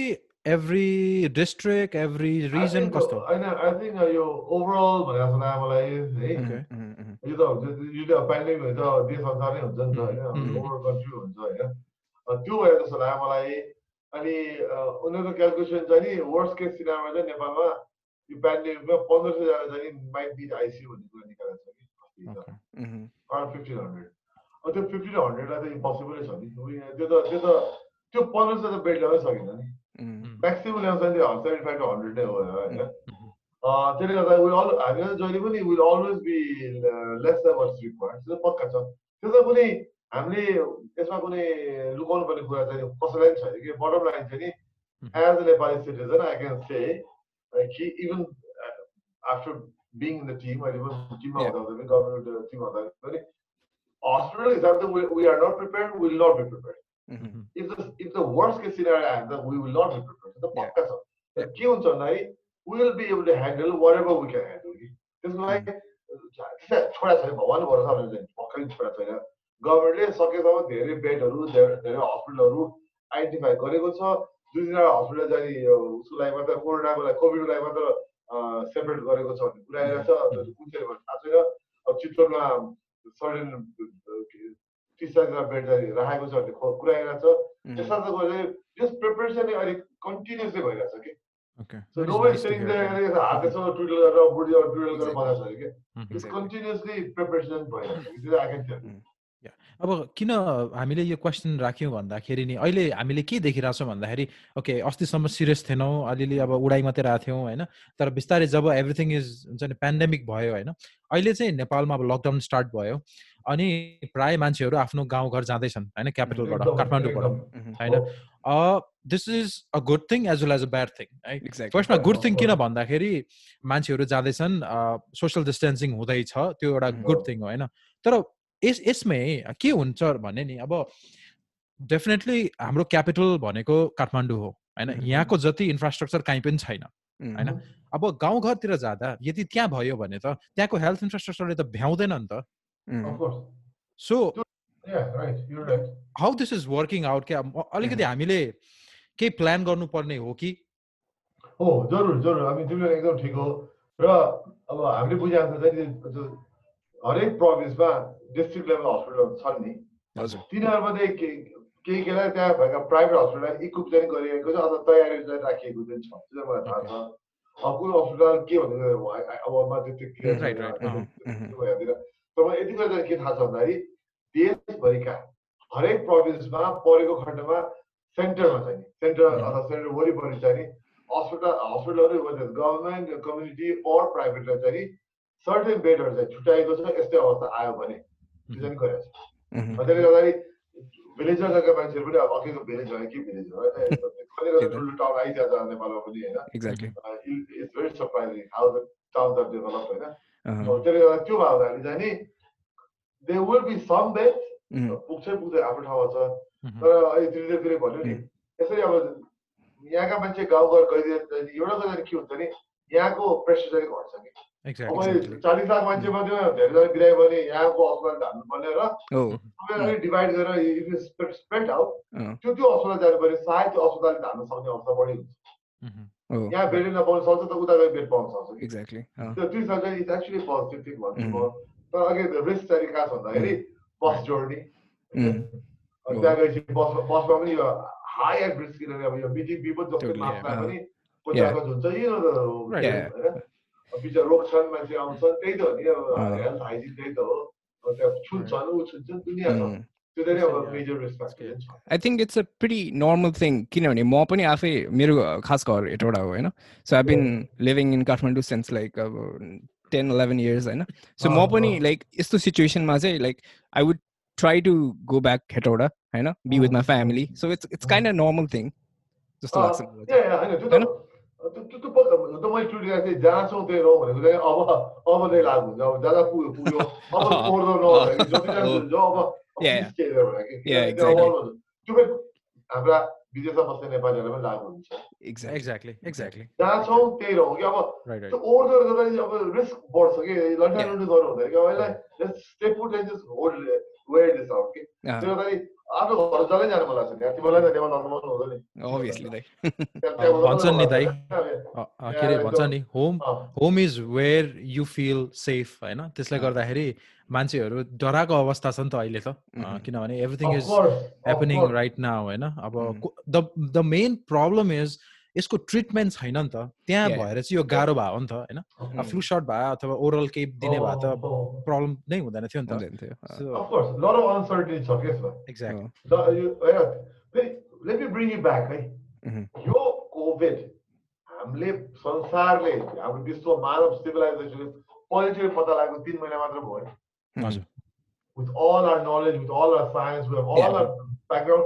every district, every region कस्तो? होइन आई थिङ्क यो ओभरअल भनेको छ मलाई है? यो त यो त पेन्डेमिक हुन्छ देश अनुसार नै हुन्छ नि त होइन? ओभरअल कन्ट्री हुन्छ होइन? त्यो भएर जस्तो लाग्यो मलाई। अनि उनीहरूको क्यालकुलेसन चाहिँ नि वर्स्ट केस सिनेमामा चाहिँ नेपालमा यो पेन्डेमिकमा पन्ध्र सयजना चाहिँ माइट बी आइसियु भन्ने कुरा निकालेको छ कि अराउन्ड फिफ्टिन हन्ड्रेड त्यो फिफ्टिन हन्ड्रेडलाई त इम्पोसिबलै छ नि। त्यो त त्यो त त्यो पन्ध्र सय त बेड ल्याउनै सकेन नि। म्याक्सिमम् ल्याउँछ नि सेभेन्टी फाइभ टु हन्ड्रेड नै हो होइन। त्यसले गर्दा विल अल हामीलाई जहिले पनि will always be less the worse required त्यो पक्का छ। त्यो त कुनै हामीले यसमा कुनै लुकाउनु पर्ने कुरा चाहिँ कसैलाई पनि छैन कि बटम लाइन चाहिँ नि as a Nepali citizen I can say कि even after being in the team अहिले पनि टिममा हुँदा पनि गभर्मेन्ट टिम हुँदा पनि हस्पिटल हिसाबले we are not prepare will not be prepare Mm-hmm. If the if the worst case scenario happens, we will not be prepared. The पक्का छ के हुन्छ भन्दाखेरि we will be able to handle whatever we can handle. कि त्यसको लागि छोडा छैन भगवान् भरोसा भनेर पक्कै छोडा छैन गभर्मेन्टले सकेसम्म धेरै बेडहरू धेरै हस्पिटलहरू आइडेन्टिफाई गरेको छ। दुई तिनवटा हस्पिटल चाहिँ उसको लागि मात्र कोरोनाको लागि कोभिडको लागि मात्र सेपरेट गरेको छ भन्ने कुरा आइरहेको छ। कुन चाहिँ थाहा छैन। अब चितवनमा सर्टेन तिस चालिसजना बेड चाहिँ राखेको छ भन्ने कुरा आइरहेको छ। त्यसमा चाहिँ जस प्रिपेरेसन अलिक कन्टिन्युसली भइरहेको छ कि? नोबडी सिटिङ हात यसो टुटल गरेर बुढी टुटल गरेर बनाएको छ कि? इट्स कन्टिन्युसली प्रिपेरेसन भइरहेको छ। आई क्यान अब किन हामीले यो क्वेसन राख्यौँ भन्दाखेरि नि अहिले हामीले के देखिरहेछौँ भन्दाखेरि ओके अस्तिसम्म सिरियस थिएनौँ अलिअलि अब उडाइ मात्रै रहेको थियौँ होइन? तर बिस्तारै जब एभ्रिथिङ इज हुन्छ नि पेन्डेमिक भयो होइन? अहिले चाहिँ नेपालमा अब लकडाउन स्टार्ट भयो अनि प्राय मान्छेहरू आफ्नो गाउँघर जाँदैछन् होइन? क्यापिटलबाट काठमाडौँबाट होइन? This is a good thing as well as a bad thing है फर्स्टमा गुड थिङ किन भन्दाखेरि मान्छेहरू जाँदैछन् सोसियल डिस्टेन्सिङ हुँदैछ त्यो एउटा गुड थिङ हो होइन? तर यस यसमै के हुन्छ भने नि? अब डेफिनेटली हाम्रो क्यापिटल भनेको काठमाडौँ हो होइन? यहाँको जति इन्फ्रास्ट्रक्चर काहीँ पनि छैन होइन? अब गाउँघरतिर जाँदा यदि त्यहाँ भयो भने त त्यहाँको हेल्थ इन्फ्रास्ट्रक्चरले त भ्याउँदैन नि त। So how this is working out क्या? अलिकति हामीले केही प्लान गर्नुपर्ने हो कि? हो जरुर जरुर। हामी एकदम ठिक हो। र अब हामीले बुझे चाहिँ हरेक प्रोभिन्समा डिस्ट्रिक्ट लेभल हस्पिटल छन् नि। तिनीहरूमध्ये केही केही त्यहाँ भएका प्राइभेट हस्पिटल इक्विप चाहिँ गरिएको छ अथवा तयारी चाहिँ राखिएको चाहिँ छ। त्यो मलाई थाहा छ। कुन हस्पिटल के भनेको अब त्यो क्लियर तर मलाई यति कुरा के थाहा छ भन्दाखेरि देशभरिका हरेक प्रोभिन्समा परेको खण्डमा सेन्टरमा चाहिँ नि सेन्टर अथवा सेन्टर वरिपरि चाहिँ नि हस्पिटल हस्पिटलहरू गभर्मेन्ट कम्युनिटी अर प्राइभेटलाई चाहिँ सर्टेन बेडहरू चाहिँ छुट्याएको छ यस्तै अवस्था आयो भने चाहिँ गरेको छ त्यसले गर्दाखेरि भिलेजर जग्गा मान्छेहरू पनि अब अघिको भिलेज हो कि भिलेज हो? होइन टाउन नेपालमा पनि होइन। It's very surprising how the towns are develop होइन। त्यसले गर्दा त्यो भयो चाहिँ नि they will be somewhat पुग्छै पुग्दै आफ्नो ठाउँमा छ। तर अहिले धीरे धीरे भन्यो नि यसरी अब यहाँका मान्छे गाउँ घर गइदिए एउटा कुरा के हुन्छ नि यहाँको प्रेसर चाहिँ घट्छ कि? अब चालिस लाख मान्छे मात्रै धेरैजना बिरायो भने यहाँको अस्पताल धान्नु पर्ने र डिभाइड गरेर स्प्रेड आउट त्यो त्यो अस्पताल जानु पर्ने सायद त्यो अस्पतालले धान्न सक्ने अवस्था बढी हुन्छ। यहाँ बेड नपाउनु सक्छ त उता गएर बेड पाउन सक्छ एक्ज्याक्टली त्यो चाहिँ इट्स एक्चुली पोजिटिभ थिङ भन्छु म। तर अघि रिस्क चाहिँ कहाँ छ भन्दाखेरि बस जोड्ने। त्यहाँ गएपछि बस बसमा पनि यो हाई एट रिस्क किनभने अब यो बिजी विपद जस्तो मासमा पनि हुन्छ यो बिचरा रोक्छन् मान्छे आउँछन् त्यही त हो नि अब हेल्थ हाइजिन त्यही त हो त्यहाँ छुन्छन् ऊ छुन्छन् दुनियाँ छ I think it's a pretty normal thing किनभने म पनि आफै मेरो खास घर हेटौँडा हो होइन so I been living in Kathmandu since like अब टेन इलेभेन इयर्स होइन सो म पनि लाइक यस्तो सिचुएसनमा चाहिँ like I would try to go back Hetauda होइन be with my family so it's it's kind of normal thing जस्तो लाग्छ त्यो त्यो त मैले टुटिरहेको थिएँ जहाँ छौँ त्यही रह भनेको चाहिँ अब अब नै लागु हुन्छ अब जहाँ पुग्यो पुग्यो अब पढ्दो अब त्यो पनि हाम्रा विदेशमा बस्ने नेपालीहरूलाई पनि लागु हुन्छ एक्ज्याक्टली एक्ज्याक्टली जहाँ छौँ त्यही रहौँ कि अब त्यो ओहोर गर्दा अब रिस्क बढ्छ कि लन्डा लुन्डी गर्नु हुँदैन कि अब यसलाई step hold where this out कि त्यो आफ्नो घर जग्गै जानु मन लाग्छ त्यहाँ तिमीलाई त त्यहाँ हुँदैन नि अभियसली दाइ भन्छ नि दाइ के अरे भन्छ नि home home is where you feel safe होइन त्यसले गर्दाखेरि मान्छेहरू डराएको अवस्था छ नि त अहिले त किनभने everything is happening right now होइन अब the the main problem is यसको ट्रिटमेन्ट छैन नि त। त्यहाँ भएर चाहिँ यो गाह्रो भयो नि त होइन? फ्लु सर्ट भयो अथवा ओरल केप दिने भए त प्रब्लम नै हुँदैन थियो नि त। यो कोभिड हामीले संसारले हाम्रो विश्व मानव सिभिलाइजेसन पोजिटिभ पत्ता लागेको तिन महिना मात्र भयो। With all our knowledge with all our science with all our background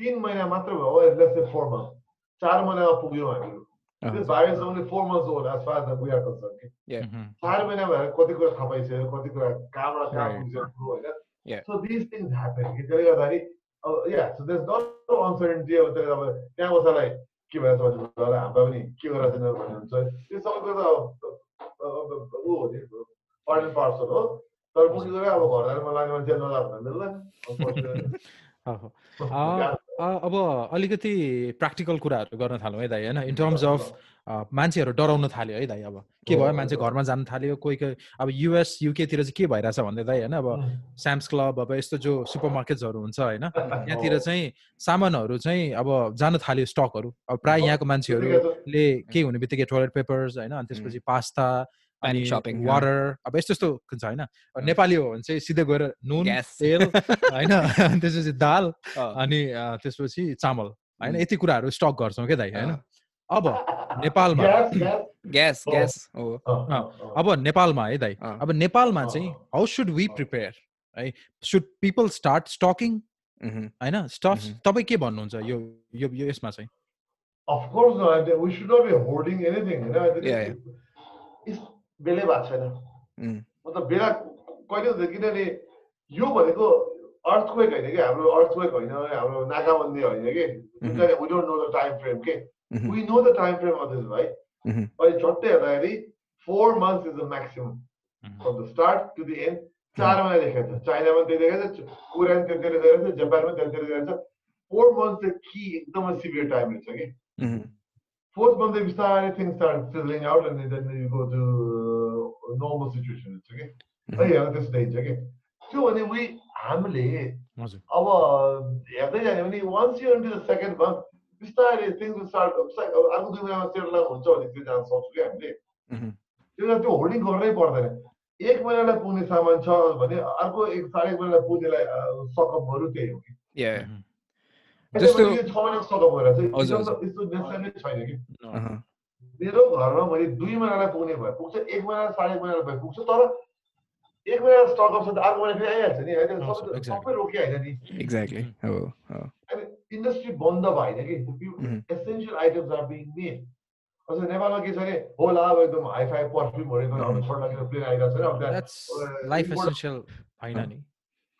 तिन महिना मात्र भयो लेट्स फोर मन्थ चार महिनामा पुग्यौँ हामीहरू This virus is only four months old as far as we are concerned. Yeah. चार महिना भएर कति कुरा थाहा पाइसक्यो कति कुरा कहाँबाट कहाँ पुगिसक्यो होइन सो दिस थिङ्स ह्यापन कि त्यसले गर्दाखेरि अब yeah so does not uncertainty अब त्यसले अब त्यहाँ बसालाई के भएछ भने हामीलाई पनि के गरेर छैन भन्ने हुन्छ त्यो सबै कुरा त ऊ हो नि पार्ट एन्ड पार्सल हो तर पुग्यो गएर अब घर जानु लाग्ने मान्छे नजा भन्दा मिल्दैन अब अलिकति प्र्याक्टिकल कुराहरू गर्न थाल्यौँ है दाइ होइन? इन टर्म्स अफ मान्छेहरू डराउन थाल्यो है दाइ अब। के भयो? मान्छे घरमा जान थाल्यो कोही कोही अब युएस युकेतिर चाहिँ के भइरहेछ भन्दै दाइ होइन? अब स्याम्स क्लब अब यस्तो जो सुपर मार्केट्सहरू हुन्छ होइन? त्यहाँतिर चाहिँ सामानहरू चाहिँ अब जान थाल्यो स्टकहरू अब प्रायः यहाँको मान्छेहरूले केही हुने बित्तिकै टोइलेट पेपर्स होइन? अनि त्यसपछि पास्ता अनि सपिङ वाटर अब यस्तो यस्तो हुन्छ होइन। नेपाली हो भने चाहिँ सिधै गएर नुन तेल होइन त्यसपछि दाल अनि त्यसपछि चामल होइन यति कुराहरू स्टक गर्छौँ क्या दाइ होइन? अब नेपालमा ग्यास ग्यास अब नेपालमा है दाइ अब नेपालमा चाहिँ हाउ सुड वी प्रिपेयर है? सुड पिपल स्टार्ट स्टकिङ होइन? स्टक तपाईँ के भन्नुहुन्छ यो यो यसमा चाहिँ? Of course not. We should not be hoarding anything. You know? yeah, yeah. बेलै भएको छैन। मतलब बेला कहिले हुन्छ किनभने यो भनेको अर्थक्वेक होइन कि? हाम्रो अर्थक्वेक होइन हाम्रो नाकाबन्दी होइन कि? We don't know the time frame के? We know the time frame of this भाइ अहिले झट्टै हेर्दाखेरि four months is the maximum from the start to the end चार महिना देखाएको छ। चाइनामा त्यही देखाएको छ कोरियन त्यतिर गएको छ जापानमा त्यतिर गएको छ। फोर मन्थ चाहिँ कि एकदमै सिभियर टाइम रहेछ कि? Fourth month they start things start fizzling out and then you go to normal situation it's okay त्यस्तो कि त्यो भने वी हामीले अब हेर्दै जाने भने once you the second month बिस्तारै थिङ्स स्टार्ट अर्को दुई महिनामा सेटल हुन्छ भने त्यो जान सक्छौँ कि हामीले त्यो त्यो होल्डिङ गर्नै पर्दैन एक महिनालाई पुग्ने सामान छ भने अर्को एक साढे एक महिनालाई पुग्नेलाई सकअपहरू त्यही हो कि जस्तो मेरो घरमा मैले दुई महिनालाई पुग्ने भए पुग्छ एक महिना साढे एक महिना भए पुग्छ तर एक महिना स्टक अप्सन त अर्को महिना फेरि आइहाल्छ नि होइन सबै रोकियो होइन नि एक्ज्याक्टली इन्डस्ट्री बन्द भएन कि essential items are being made अझ नेपालमा के छ भने होला अब एकदम हाई फाई पर्फ्युमहरू एकदम लागेर प्लेन आइरहेको छैन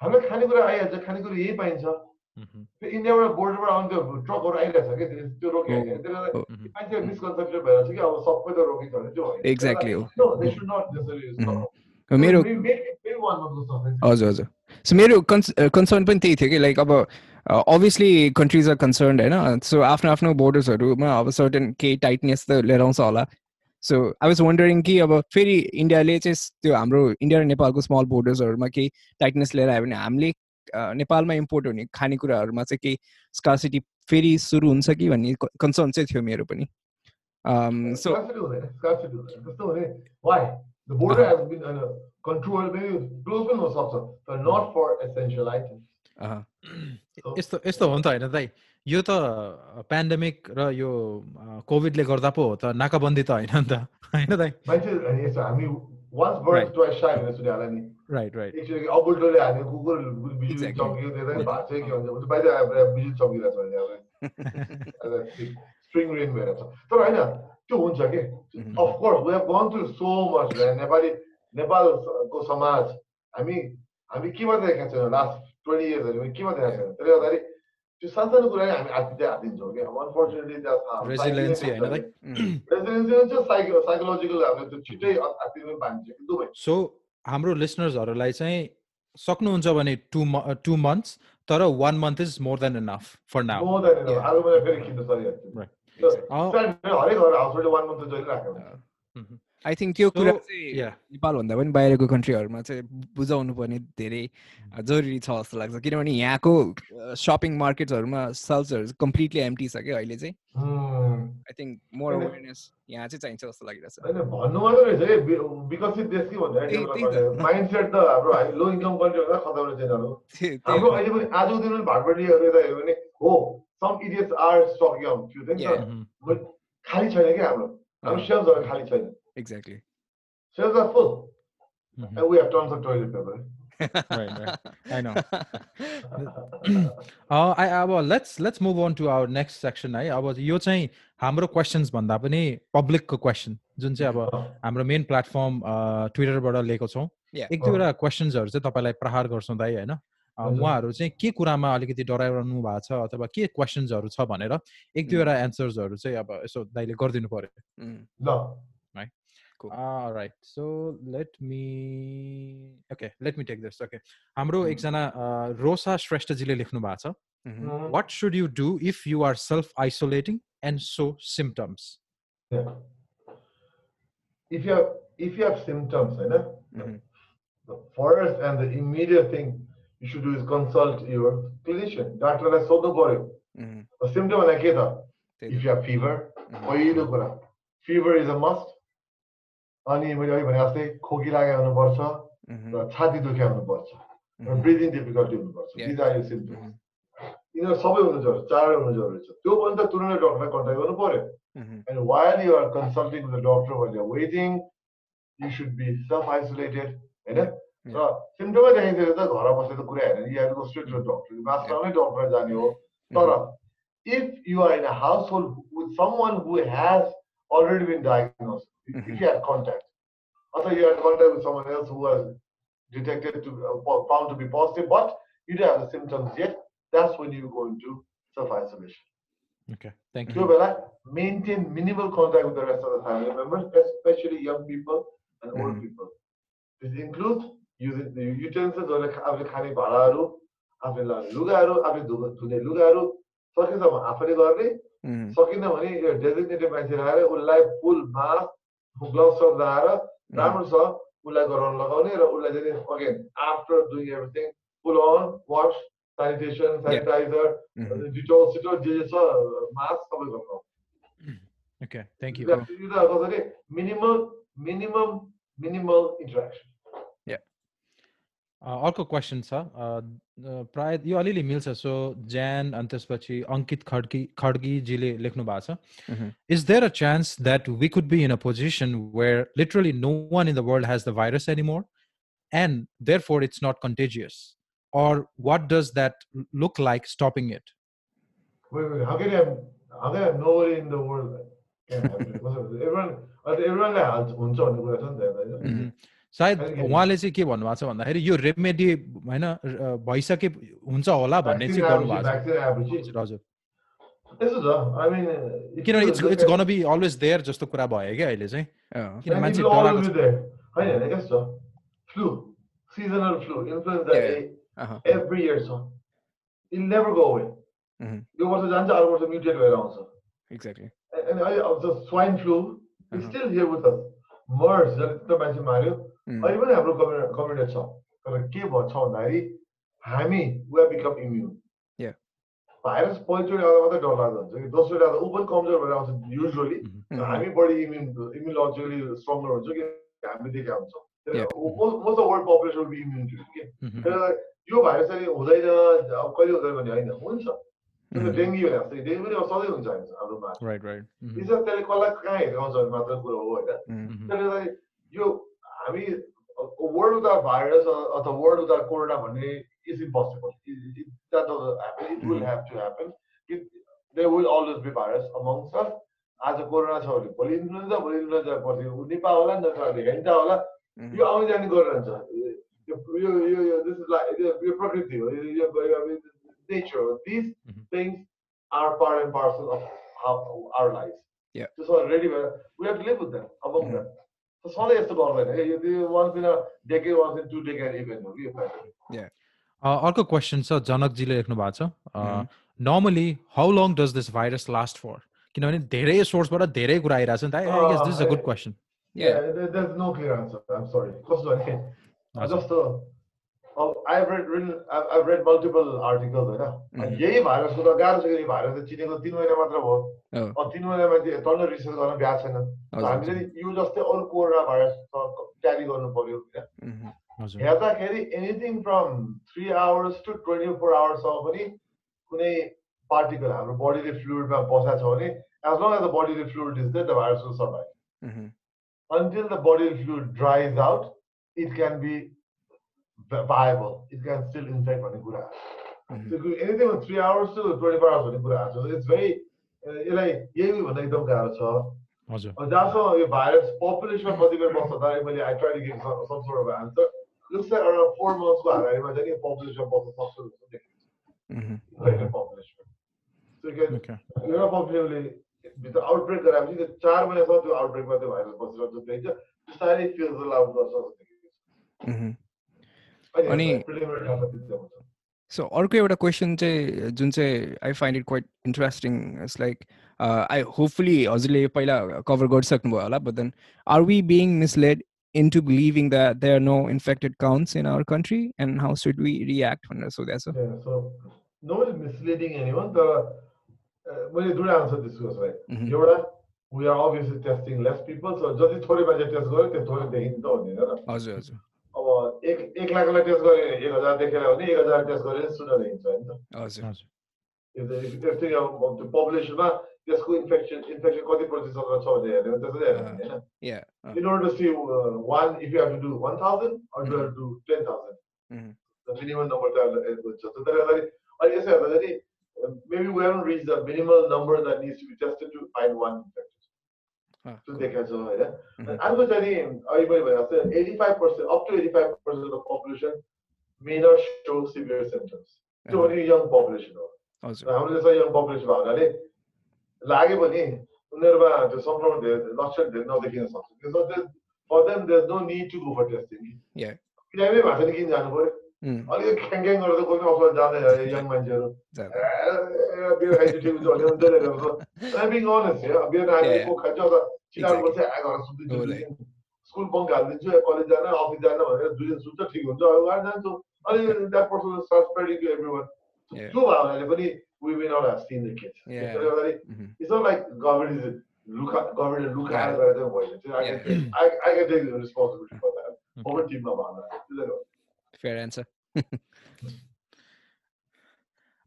हामीलाई खानेकुरा आइहाल्छ खानेकुरा यही पाइन्छ इन्डियाबाट बोर्डरबाट आउने त्यो ट्रकहरू आइरहेछ कि त्यो रोक्यो त्यसले मान्छे मिसकन्सेप्सन भएर छ कि अब सबै त रोकिन्छ भने त्यो एक्ज्याक्टली मेरो हजुर हजुर सो मेरो कन्सर्न पनि त्यही थियो कि लाइक अब अभियसली कन्ट्रिज आर कन्सर्न होइन सो आफ्नो आफ्नो बोर्डर्सहरूमा अब सर्टन केही टाइटनेस त लिएर आउँछ होला सो आई वाज वन्डरिङ कि अब फेरि इन्डियाले चाहिँ त्यो हाम्रो इन्डिया र नेपालको स्मल बोर्डर्सहरूमा केही टाइटनेस लिएर आयो भने हामीले नेपालमा इम्पोर्ट हुने खानेकुराहरूमा चाहिँ केही स्कासिटी फेरि सुरु हुन्छ कि भन्ने कन्सर्न चाहिँ थियो मेरो पनि। सो. यस्तो यस्तो हो नि त होइन दाइ। यो त पेन्डेमिक र यो कोभिडले गर्दा पो हो त नाकाबन्दी त होइन नि त। होइन दाइ? हामी नि राइट राइट अबुल्टोले हाने कुकुर बिजुली चाहिँ के भन्छ बाहिर बिजुली चम्किरहेको छ भने स्प्रिङ रेन भएर छ तर होइन त्यो हुन्छ कि of course we have gone through so much Nepali नेपालको समाज हामी हामी केमा देखाएको छैनौँ लास्ट ट्वेन्टी इयर्सहरू केमा देखाएको छैन त्यसले गर्दाखेरि त्यो सानसानो कुरा हामी हात अनफोर्चुनेटली रेजिलेन्सी हुन्छ साइकोलोजिकल हामीले त्यो छिटै पाइन्छ दुवै सो हाम्रो लिसनर्सहरूलाई चाहिँ सक्नुहुन्छ भने टु टु मन्थ्स तर one month is more than enough for now सकिहाल्छु I think त्यो कुरा चाहिँ नेपालभन्दा पनि बाहिरको कन्ट्रीहरूमा चाहिँ बुझाउनु पर्ने धेरै जरुरी छ जस्तो लाग्छ। किनभने यहाँको सपिङ मार्केटहरूमा सेल्सहरू कम्प्लिटली एम्टी छ क्या अहिले चाहिँ। आई थिङ्क मोर अवेरनेस यहाँ चाहिँ चाहिन्छ जस्तो लागिरहेछ। होइन भन्नु मात्रै रहेछ कि विकसित देश कि भन्दा माइन्डसेट त। हाम्रो लो इन्कम कन्ट्री भन्दा खतरा रहेछ हाम्रो अहिले पनि आजको दिन पनि भाटबडीहरू यता हेऱ्यो भने हो some idiots are stocking up few things. Yeah. Mm-hmm. खाली छैन क्या हाम्रो। हाम्रो सेल्सहरू खाली छैन। Exactly cells are full and we have tons of toilet paper. right, right. I know. uh, I, अब let's let's move on to our next section. है अब यो चाहिँ हाम्रो क्वेसन्स भन्दा पनि पब्लिकको क्वेसन जुन चाहिँ अब हाम्रो मेन प्लेटफर्म ट्विटरबाट लिएको छौँ। एक दुईवटा क्वेसन्सहरू चाहिँ तपाईँलाई प्रहार गर्छौँ दाइ होइन? उहाँहरू चाहिँ के कुरामा अलिकति डराइरहनु भएको छ अथवा के क्वेसन्सहरू छ भनेर एक दुईवटा एन्सर्सहरू चाहिँ अब यसो दाइले गरिदिनु पर्यो। है right so let me okay let me take this okay हाम्रो एकजना रोसा श्रेष्ठजीले लेख्नु भएको छ what should you do if you are self isolating and show symptoms if you have if you have symptoms, you know, the first and the immediate thing you should do is consult your clinician. डाक्टरलाई सोध्नु पर्यो symptom भने के त if you have fever पहिलो कुरा fever is a must अनि मैले अघि भने जस्तै खोकी लागे हुनुपर्छ र छाती दुखे हुनुपर्छ र ब्रिदिङ डिफिकल्टी हुनुपर्छ। यिनीहरू सबै हुनु जरुरी चारवटा हुनु जरुरी छ। त्यो पनि त तुरन्तै डक्टरलाई कन्ट्याक्ट गर्नु पर्यो। And while you are consulting with the doctor while you waiting you should be self isolated होइन? र सिम्टमै देखाइदिएर त घर बसेर कुरा हेरेर you have go straight to doctor master नै डक्टर जाने हो। तर if you are in a household with someone who has already been diagnosed, if you had contact, also you had contact with someone else who was detected to uh, found to be positive, but you don't have the symptoms yet, that's when you go into self-isolation. Okay, thank you. So, maintain minimal contact with the rest of the family members, especially young people and old mm-hmm. people. This includes युटेन्सिल्सहरूले आफूले खाने भाँडाहरू आफूले लाने लुगाहरू आफूले धुने लुगाहरू सकिन्छ भने आफैले गर्ने सकिन भने यो डेजिग्नेटेड मान्छे लगाएर उसलाई full mask Hugla served the Arab, mm. Ramazan, Ulla Goron Lagone, Ulla did it again after doing everything, pull on, wash, sanitation, sanitizer, Jito, Sito, Jisa, mask, mm-hmm. Okay, thank you. Cool. Minimal, minimum, minimal interaction. Yeah. Uh, all questions, sir. Uh, प्राय यो अलिअलि मिल्छ so ज्यान अनि त्यसपछि अङ्कित खड्की खड्गीजीले लेख्नु भएको छ is there a chance that we could be in a position where literally no one in the world has the virus any more and therefore it's not contagious or what does that look like stopping it wait, wait, how can you have, how can you have nobody in the world everyone everyoneलाई सायद उहाँले चाहिँ के भन्नुभएको छ भन्दाखेरि यो remedy होइन भइसके हुन्छ होला भन्ने चाहिँ गर्नुभएको छ। हजुर किनभने it's it's gonna be always there जस्तो कुरा भयो क्या अहिले चाहिँ। किन मान्छे अवे यो वर्ष जान्छ अर्को वर्ष म्युटेट भएर आउँछ। एक्ज्याक्टली अनि अहिले अब swine flu still here with us MERS जसले मान्छे मार्यो अहिले पनि हाम्रो कम्युनिटी छ तर के भन्छ भन्दाखेरि हामी वी बिकम इम्युन भाइरस पहिलोचोटि आउँदा मात्रै डर लाग्दो हुन्छ कि दोस्रोचोटि आउँदा ऊ पनि कमजोर भएर आउँछ युजली हामी बढी इम्युन इम्युनोलोजिकली स्ट्रङ्गर हुन्छ कि हामी देखा हुन्छ most of world population be immune कि यो भाइरस चाहिँ हुँदैन कहिले हुँदैन भन्ने होइन हुन्छ डेङ्गी भने जस्तै डेङ्गी पनि सधैँ हुन्छ हाम्रोमा त्यसले कसलाई कहाँ हिर्काउँछ भन्ने मात्र कुरो हो होइन त्यसले यो हामी वर्ल्ड विदाउट भाइरस अथवा वर्ल्ड विदाउट कोरोना भन्ने is impossible. It, it, that doesn't happen. It will have to happen. It, there will always be virus amongst us. आज कोरोना छ भने भोलि इन्फ्लुएन्जा भोलि इन्फ्लुएन्जा पछि निपा होला नत्र भेन्टा होला यो आउने जाने गरिरहन्छ यो यो यो दिस इज लाइक यो प्रकृति हो यो नेचर हो this things are part and parcel of how our life त्यो रेडी भएर we have live with that among that सधैँ यस्तो गर्दैन यो once in a decade once in two decade event हो कि यो अर्को क्वेसन छ जनकजीले लेख्नु भएको छ। Normally how long does this virus last for किनभने धेरै सोर्सबाट धेरै कुरा आइरहेको छ नि त। I guess this is a good question जस्तो I've read written, I've, I've read multiple articles होइन? यही भाइरसको त गाह्रो छ कि भाइरस त चिनेको तिन महिना मात्र भयो। तिन महिनामा चाहिँ टन्न रिसर्च गर्न भ्याएको छैन। हामीले यो जस्तै अरू कोरोना भाइरस क्यारी गर्नु पर्यो होइन? हेर्दाखेरि anything from three hours to twenty four आवर्ससम्म पनि कुनै पार्टिकल हाम्रो बडीले फ्लुइडमा बसेको छ भने एज लङ एज द बडीले fluid is the virus will survive until the body fluid dries out, it can be viable. It can still infect भन्ने कुरा So anything from three hours to 24 hours भन्ने कुरा So it's very यसलाई यही भन्दा एकदम गाह्रो छ जहाँसम्म यो भाइरस पपुलेसनमा कतिपय बस्छ त मैले I try to give some sort of answer looks like around four months को हाराहारीमा चाहिँ पपुलेसन बस्न सक्छ देखिन्छ पपुलेसन एउटा पपुलेसनले भित्र आउटब्रेक गराएपछि त्यो चार महिनासम्म त्यो आउटब्रेकमा त्यो भाइरस बसेर देखिन्छ बिस्तारै फिल्टर आउट गर्छ अनि सो अर्को एउटा क्वेसन चाहिँ जुन चाहिँ I find it quite interesting it's like I hopefully हजुरले पहिला कभर गरिसक्नुभयो होला but then are we being misled into believing that there are no infected counts in our country and how should we react when so that's so yeah, so no one is misleading anyone the uh, when you do answer this was right mm-hmm. you're we are obviously testing less people so जति थोरै मान्छे test गर्यो त्यो थोरै देखिन्छ भन्ने होइन हजुर हजुर अब एक एक लाखलाई टेस्ट गऱ्यो भने एक हजार देखेर भने एक हजार टेस्ट गऱ्यो सुन्न देखिन्छ होइन त हजुर हजुर त्यो पपुलेसनमा त्यसको इन्फेक्सन इन्फेक्सन कति प्रतिशतमा छ भने हेऱ्यो त्यसरी हेर्ने होइन in order to see uh, one if you have to do 1000 or you have to do 10000 the minimum number that हुन्छ so त्यसले गर्दाखेरि अनि यसो हेर्दाखेरि maybe we haven't reached the minimal number that needs to be tested to find one infected त्यो देखाएको छ होइन अर्को चाहिँ अहिले मैले भने जस्तै eighty five percent up to eighty five percent of population may not so severe symptoms त्यो पनि यङ पपुलेसन हो हाम्रो देशमा यङ पपुलेसन भएको हुनाले लागे पनि उनीहरूमा त्यो सङ्क्रमण धेरै लक्षण धेरै नदेखिन सक्छ for them there no need to go for testing बिरामी भएको छैन किन जानु पऱ्यो अलिकति ख्याङ ख्याङ गरेर कोही पनि जाँदैन यङ मान्छेहरू बियर खाइदियो ठिक हुन्छ भने हुँदैन बिङ अनेस्ट हो बियर नानी को खान्छ अथवा चिनाको चाहिँ आएर सुत्दिन्छु स्कुल बङ्क हालिदिन्छु कलेज जान अफिस जान भनेर दुई दिन सुत्छ ठिक हुन्छ अरू गाडी जान्छु अनि that person start spreading to everyone त्यो भने पनि not have seen the kids. Yeah. Mm-hmm. It's not like government is look at government look at it rather than I can I, I can take the responsibility for that. Over team Fair answer.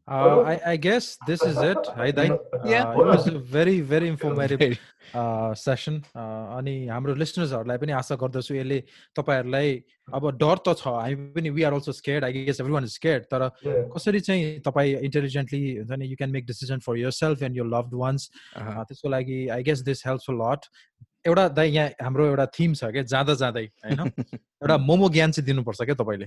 Uh, I, I guess this is it. दाइ Yeah. Uh, it was a very very informative uh, session. Uh, अनि हाम्रो लिसनर्सहरूलाई पनि आशा गर्दछु यसले तपाईँहरूलाई अब डर त छ। हामी पनि we are also scared I guess everyone is scared तर. कसरी चाहिँ तपाईँ इन्टेलिजेन्टली हुन्छ नि you can make decision for yourself and your loved ones. त्यसको लागि I guess this helps a lot एउटा दाइ यहाँ हाम्रो एउटा थिम छ क्या जाँदा जाँदै होइन? एउटा मोमो ज्ञान चाहिँ दिनुपर्छ क्या तपाईँले?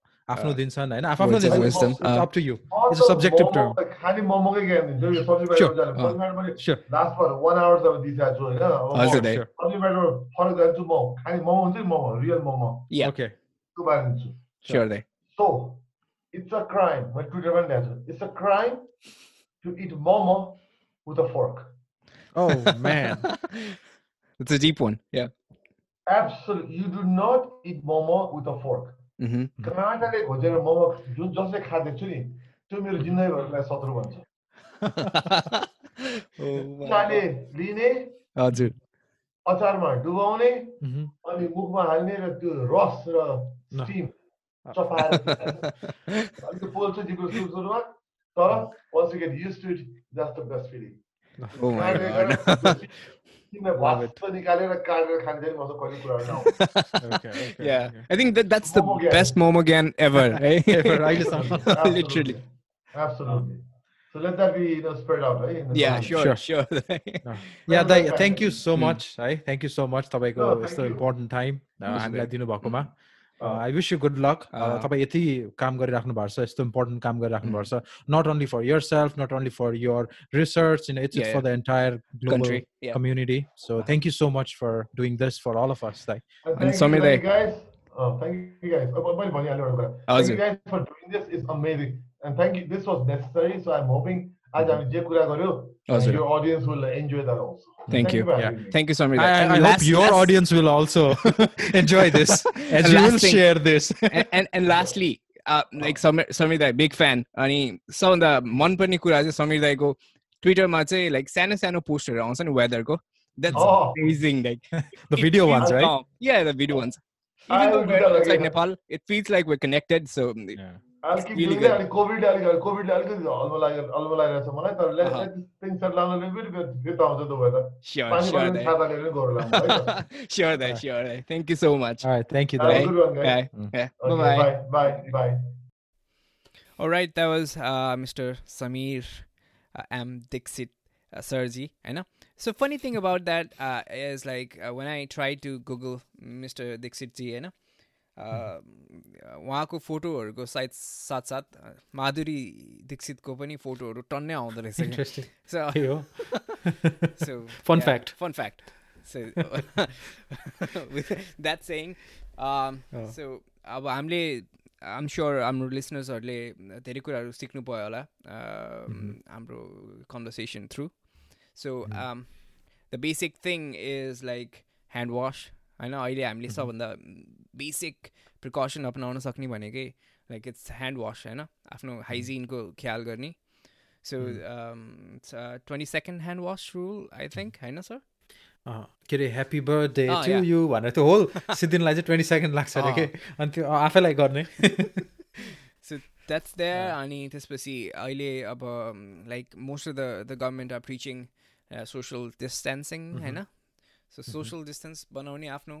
आफ्नो Uh, दिन्छन् होइन आफ्नो words of दिन्छ wisdom, uh, up to you म It's a त subjective मोमो- term. खालि मोमोकै ज्ञान दिन्छु यो सब्जी Sure. बाहिर जाने अँ. सब्जी बाहिर पनि Sure. Last for one hour त दिइरहेको छु होइन अब म हजुर दाइ sure. सब्जी बाहिर फरक जान्छु म खालि मोमो हुन्छ नि momo real momo Yeah. Okay त्यो बारे दिन्छु Sure दाइ So, it's a crime. My Twitter went there. It's a crime to eat momo with a fork. Oh man It's a deep one. Yeah. Absolutely. You do not eat momo with a fork. काँटाले खोजेर मोमो जुन जसले खाँदैछु छु नि त्यो मेरो जिन्दगीभरलाई शत्रु भन्छ लिने हजुर अचारमा डुबाउने. अनि मुखमा हाल्ने र त्यो रस र। स्टिम चपाएर त्यो पोल्छ जिब्रो सुरु सुरुमा तर you get used to it, that's the best feeling. Oh my काटेर god. तिमीलाई Love it. भस्म निकालेर काटेर खान्छ नि मसँग कहिले कुराहरू नआउँछ Okay, okay, Yeah. okay. I think that that's the Momo gan. best momo gan ever. Right? Ever, अहिलेसम्म Absolutely. Literally. Absolutely. So let that be you know, spread out, right? in the Yeah, community. sure, sure. Yeah दाइ thank you so Hmm. Much है thank you so much तपाईँको No, thank यस्तो you. Important time Most हामीलाई welcome. दिनुभएकोमा अँ, I wish you good luck अँ। तपाईँ यति काम गरिराख्नु भएको छ यस्तो इम्पोर्टेन्ट काम गरिराख्नु भएको छ not only for yourself not only for your research in it's Yeah, for the entire global Country. Yeah. community. So Uh-huh. thank you so much for doing this for all of us. Like, And And thank you, Samir thank you guys. Oh, thank you guys. Oh, मैले भनिहालेँ एउटा कुरा. Thank हजुर you guys for doing this. It's amazing. And thank you. This was necessary. So I'm hoping आज हामी जे कुरा गर्यो यो ऑडियन्सले enjoy the also thank you yeah thank you Samir दाई बिग फ्यान अनि सबभन्दा मनपर्ने कुरा चाहिँ समीर दाईको ट्विटरमा चाहिँ लाइक सानो सानो पोस्टहरू आउँछ नि वेदरको सो समीर एम दीक्षित सरजी होइन so funny thing about that is like one I try to google mister Dixit उहाँको फोटोहरूको साथ साथ साथ uh, माधुरी दीक्षितको पनि फोटोहरू टन्नै आउँदो रहेछ. So. So with that saying, um, Oh. so अब हामीले आम स्योर हाम्रो लिसनर्सहरूले धेरै कुराहरू सिक्नु भयो होला um, हाम्रो conversation through so the basic thing is like hand wash होइन अहिले हामीले सबभन्दा बेसिक प्रिकसन अपनाउन सक्ने भनेकै लाइक इट्स ह्यान्ड वास होइन? आफ्नो हाइजिनको ख्याल गर्ने। So twenty second hand wash rule I think होइन सर के अरे ह्याप्पी बर्थडे टु. यु भनेर त्यो होल सिद्धिनलाई चाहिँ ट्वेन्टी सेकेन्ड लाग्छ अरे के? अनि त्यो आफैलाई गर्ने। सो द्याट्स देयर अनि त्यसपछि अहिले अब like most of the the government are preaching social distancing होइन? सो सोसियल डिस्टेन्स बनाउने आफ्नो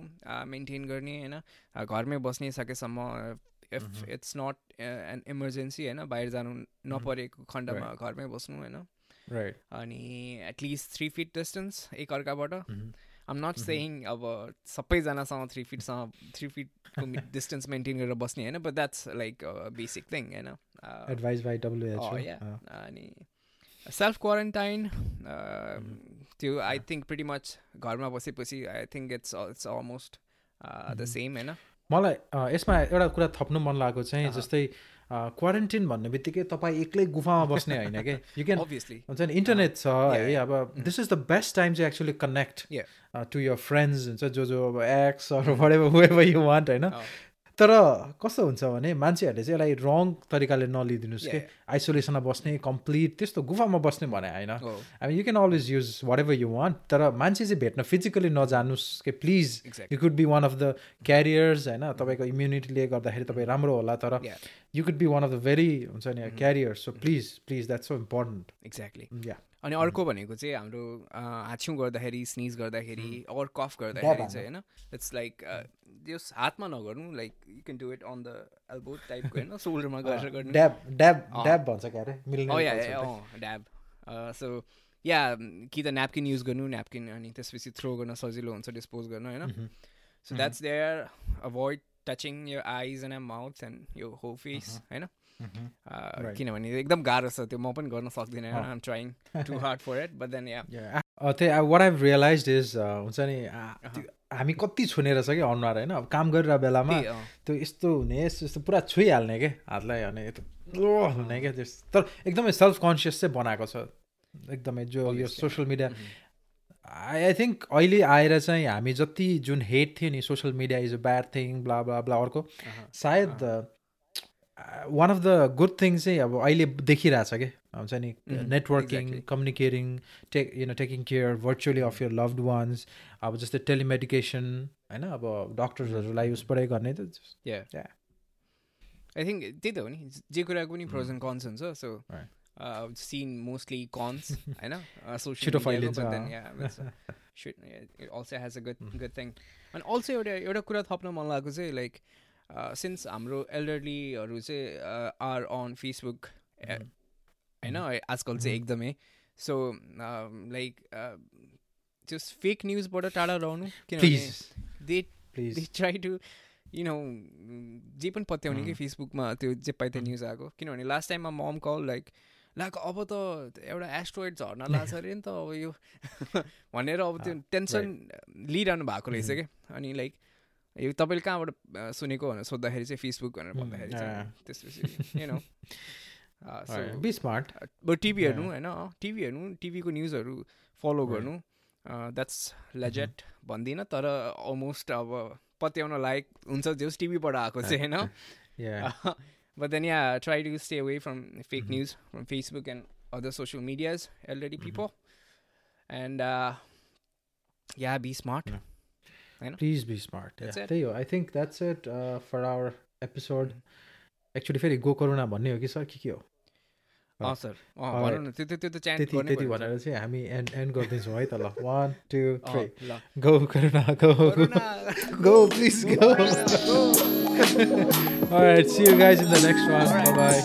मेन्टेन गर्ने होइन घरमै बस्ने सकेसम्म if it's not an emergency होइन बाहिर जानु नपरेको खण्डमा घरमै बस्नु होइन अनि at least three feet distance एकअर्काबाट I'm not saying अब सबैजनासँग थ्री फिटसँग थ्री फिटको डिस्टेन्स मेन्टेन गरेर बस्ने होइन but that's like basic thing होइन. अनि सेल्फ क्वारेन्टाइन त्यो आई थिङ्क प्रिटी मच घरमा बसेपछि I think it's it's almost the same होइन मलाई अँ, यसमा एउटा कुरा थप्नु मन लागेको चाहिँ अहँ। जस्तै क्वारेन्टिन भन्ने बित्तिकै तपाईँ एक्लै गुफामा बस्ने होइन कि? यु क्यान अभियसली हुन्छ नि इन्टरनेट छ है yeah. अब this is the best time चाहिँ actually connect. To your friends हुन्छ जो जो अब एक्स अरू whatever whoever यु वान्ट होइन? Oh. तर कस्तो हुन्छ भने मान्छेहरूले चाहिँ यसलाई रङ तरिकाले नलिदिनुहोस् कि? आइसोलेसनमा बस्ने कम्प्लिट त्यस्तो गुफामा बस्ने भने होइन। अब you can always use whatever you want तर मान्छे चाहिँ भेट्न फिजिकली नजानुहोस् कि? Please you could be one of the carriers होइन? तपाईँको इम्युनिटीले गर्दाखेरि तपाईँ राम्रो होला तर you could be one of the very हुन्छ नि carriers so please please that's so important exactly yeah अनि अर्को भनेको चाहिँ हाम्रो हाछ्यौँ गर्दाखेरि स्निज गर्दाखेरि अर कफ गर्दाखेरि चाहिँ होइन इट्स लाइक त्यो हातमा नगर्नु like you can do it on the elbow टाइपको होइन सोल्डरमा गरेर गर्नु। ड्याब सो या कि त न्यापकिन युज गर्नु न्यापकिन अनि त्यसपछि थ्रो गर्न सजिलो हुन्छ डिस्पोज गर्नु होइन। So that's there avoid touching your eyes and mouth and यो हो फेस होइन। किनभने एकदम गाह्रो छ त्यो म पनि गर्न सक्दिनँ I'm trying to hard for it but then yeah त्यही वाट आइभ रियलाइज इज हुन्छ नि हामी कति छुने रहेछ कि अनुहार होइन? अब काम गरिरहेको बेलामा त्यो यस्तो हुने यस्तो पुरा छुइहाल्ने क्या हातलाई अनि हुने क्या त्यस तर एकदमै सेल्फ कन्सियस चाहिँ बनाएको छ। एकदमै जो यो social media I I think अहिले आएर चाहिँ हामी जति जुन हेट थियो नि social media is a bad thing blah blah blah अर्को। सायद one of the good thing चाहिँ अब अहिले देखिरहेछ कि? हुन्छ नि networking communicating take you know taking care virtually of your loved ones अब जस्तै टेलिमेडिकेसन होइन अब डक्टर्सहरूलाई युजबाटै गर्ने त आई थिङ्क त्यही त हो नि जे कुराको पनि प्रोज एन्ड कन्स हुन्छ सो सिन मोस्टली कन्स होइन also has a good good thing अनि अल्सो एउटा एउटा कुरा थप्न मन लागेको चाहिँ लाइक सिन्स हाम्रो एल्डरलीहरू चाहिँ आर अन फेसबुक होइन आजकल चाहिँ एकदमै। सो लाइक त्यो फेक न्युजबाट टाढा रहनु किनभने they they try to you know जे पनि पत्याउने कि फेसबुकमा त्यो जे पाइ त्यो न्युज आएको। किनभने लास्ट टाइममा मम कल लाइक लाइक अब त एउटा एस्ट्रोइड झर्न लाग्छ अरे नि त अब यो भनेर अब त्यो टेन्सन लिइरहनु भएको रहेछ क्या अनि लाइक यो तपाईँले कहाँबाट सुनेको भनेर सोद्धाखेरि चाहिँ फेसबुक भनेर भन्दाखेरि चाहिँ त्यसपछि you know be smart. But TV हेर्नु होइन टिभी हेर्नु टिभीको न्युजहरू फलो गर्नु द्याट्स लेजेट भन्दिनँ तर अलमोस्ट अब पत्याउन लायक हुन्छ जोस् टिभीबाट आएको चाहिँ होइन। But then yeah try to stay away from fake news from Facebook and other social medias already people and yeah be smart होइन प्लिज बी स्मार्ट त्यही हो I think that's it for our episode actually फेरि गोकरुणा भन्ने हो कि sir? के के हो? त्यति भनेर चाहिँ हामी एन्ड एन्ड गरिदिन्छौँ है त ल। One two three go Karuna go go please go All right, see you guys in the next one. Bye bye.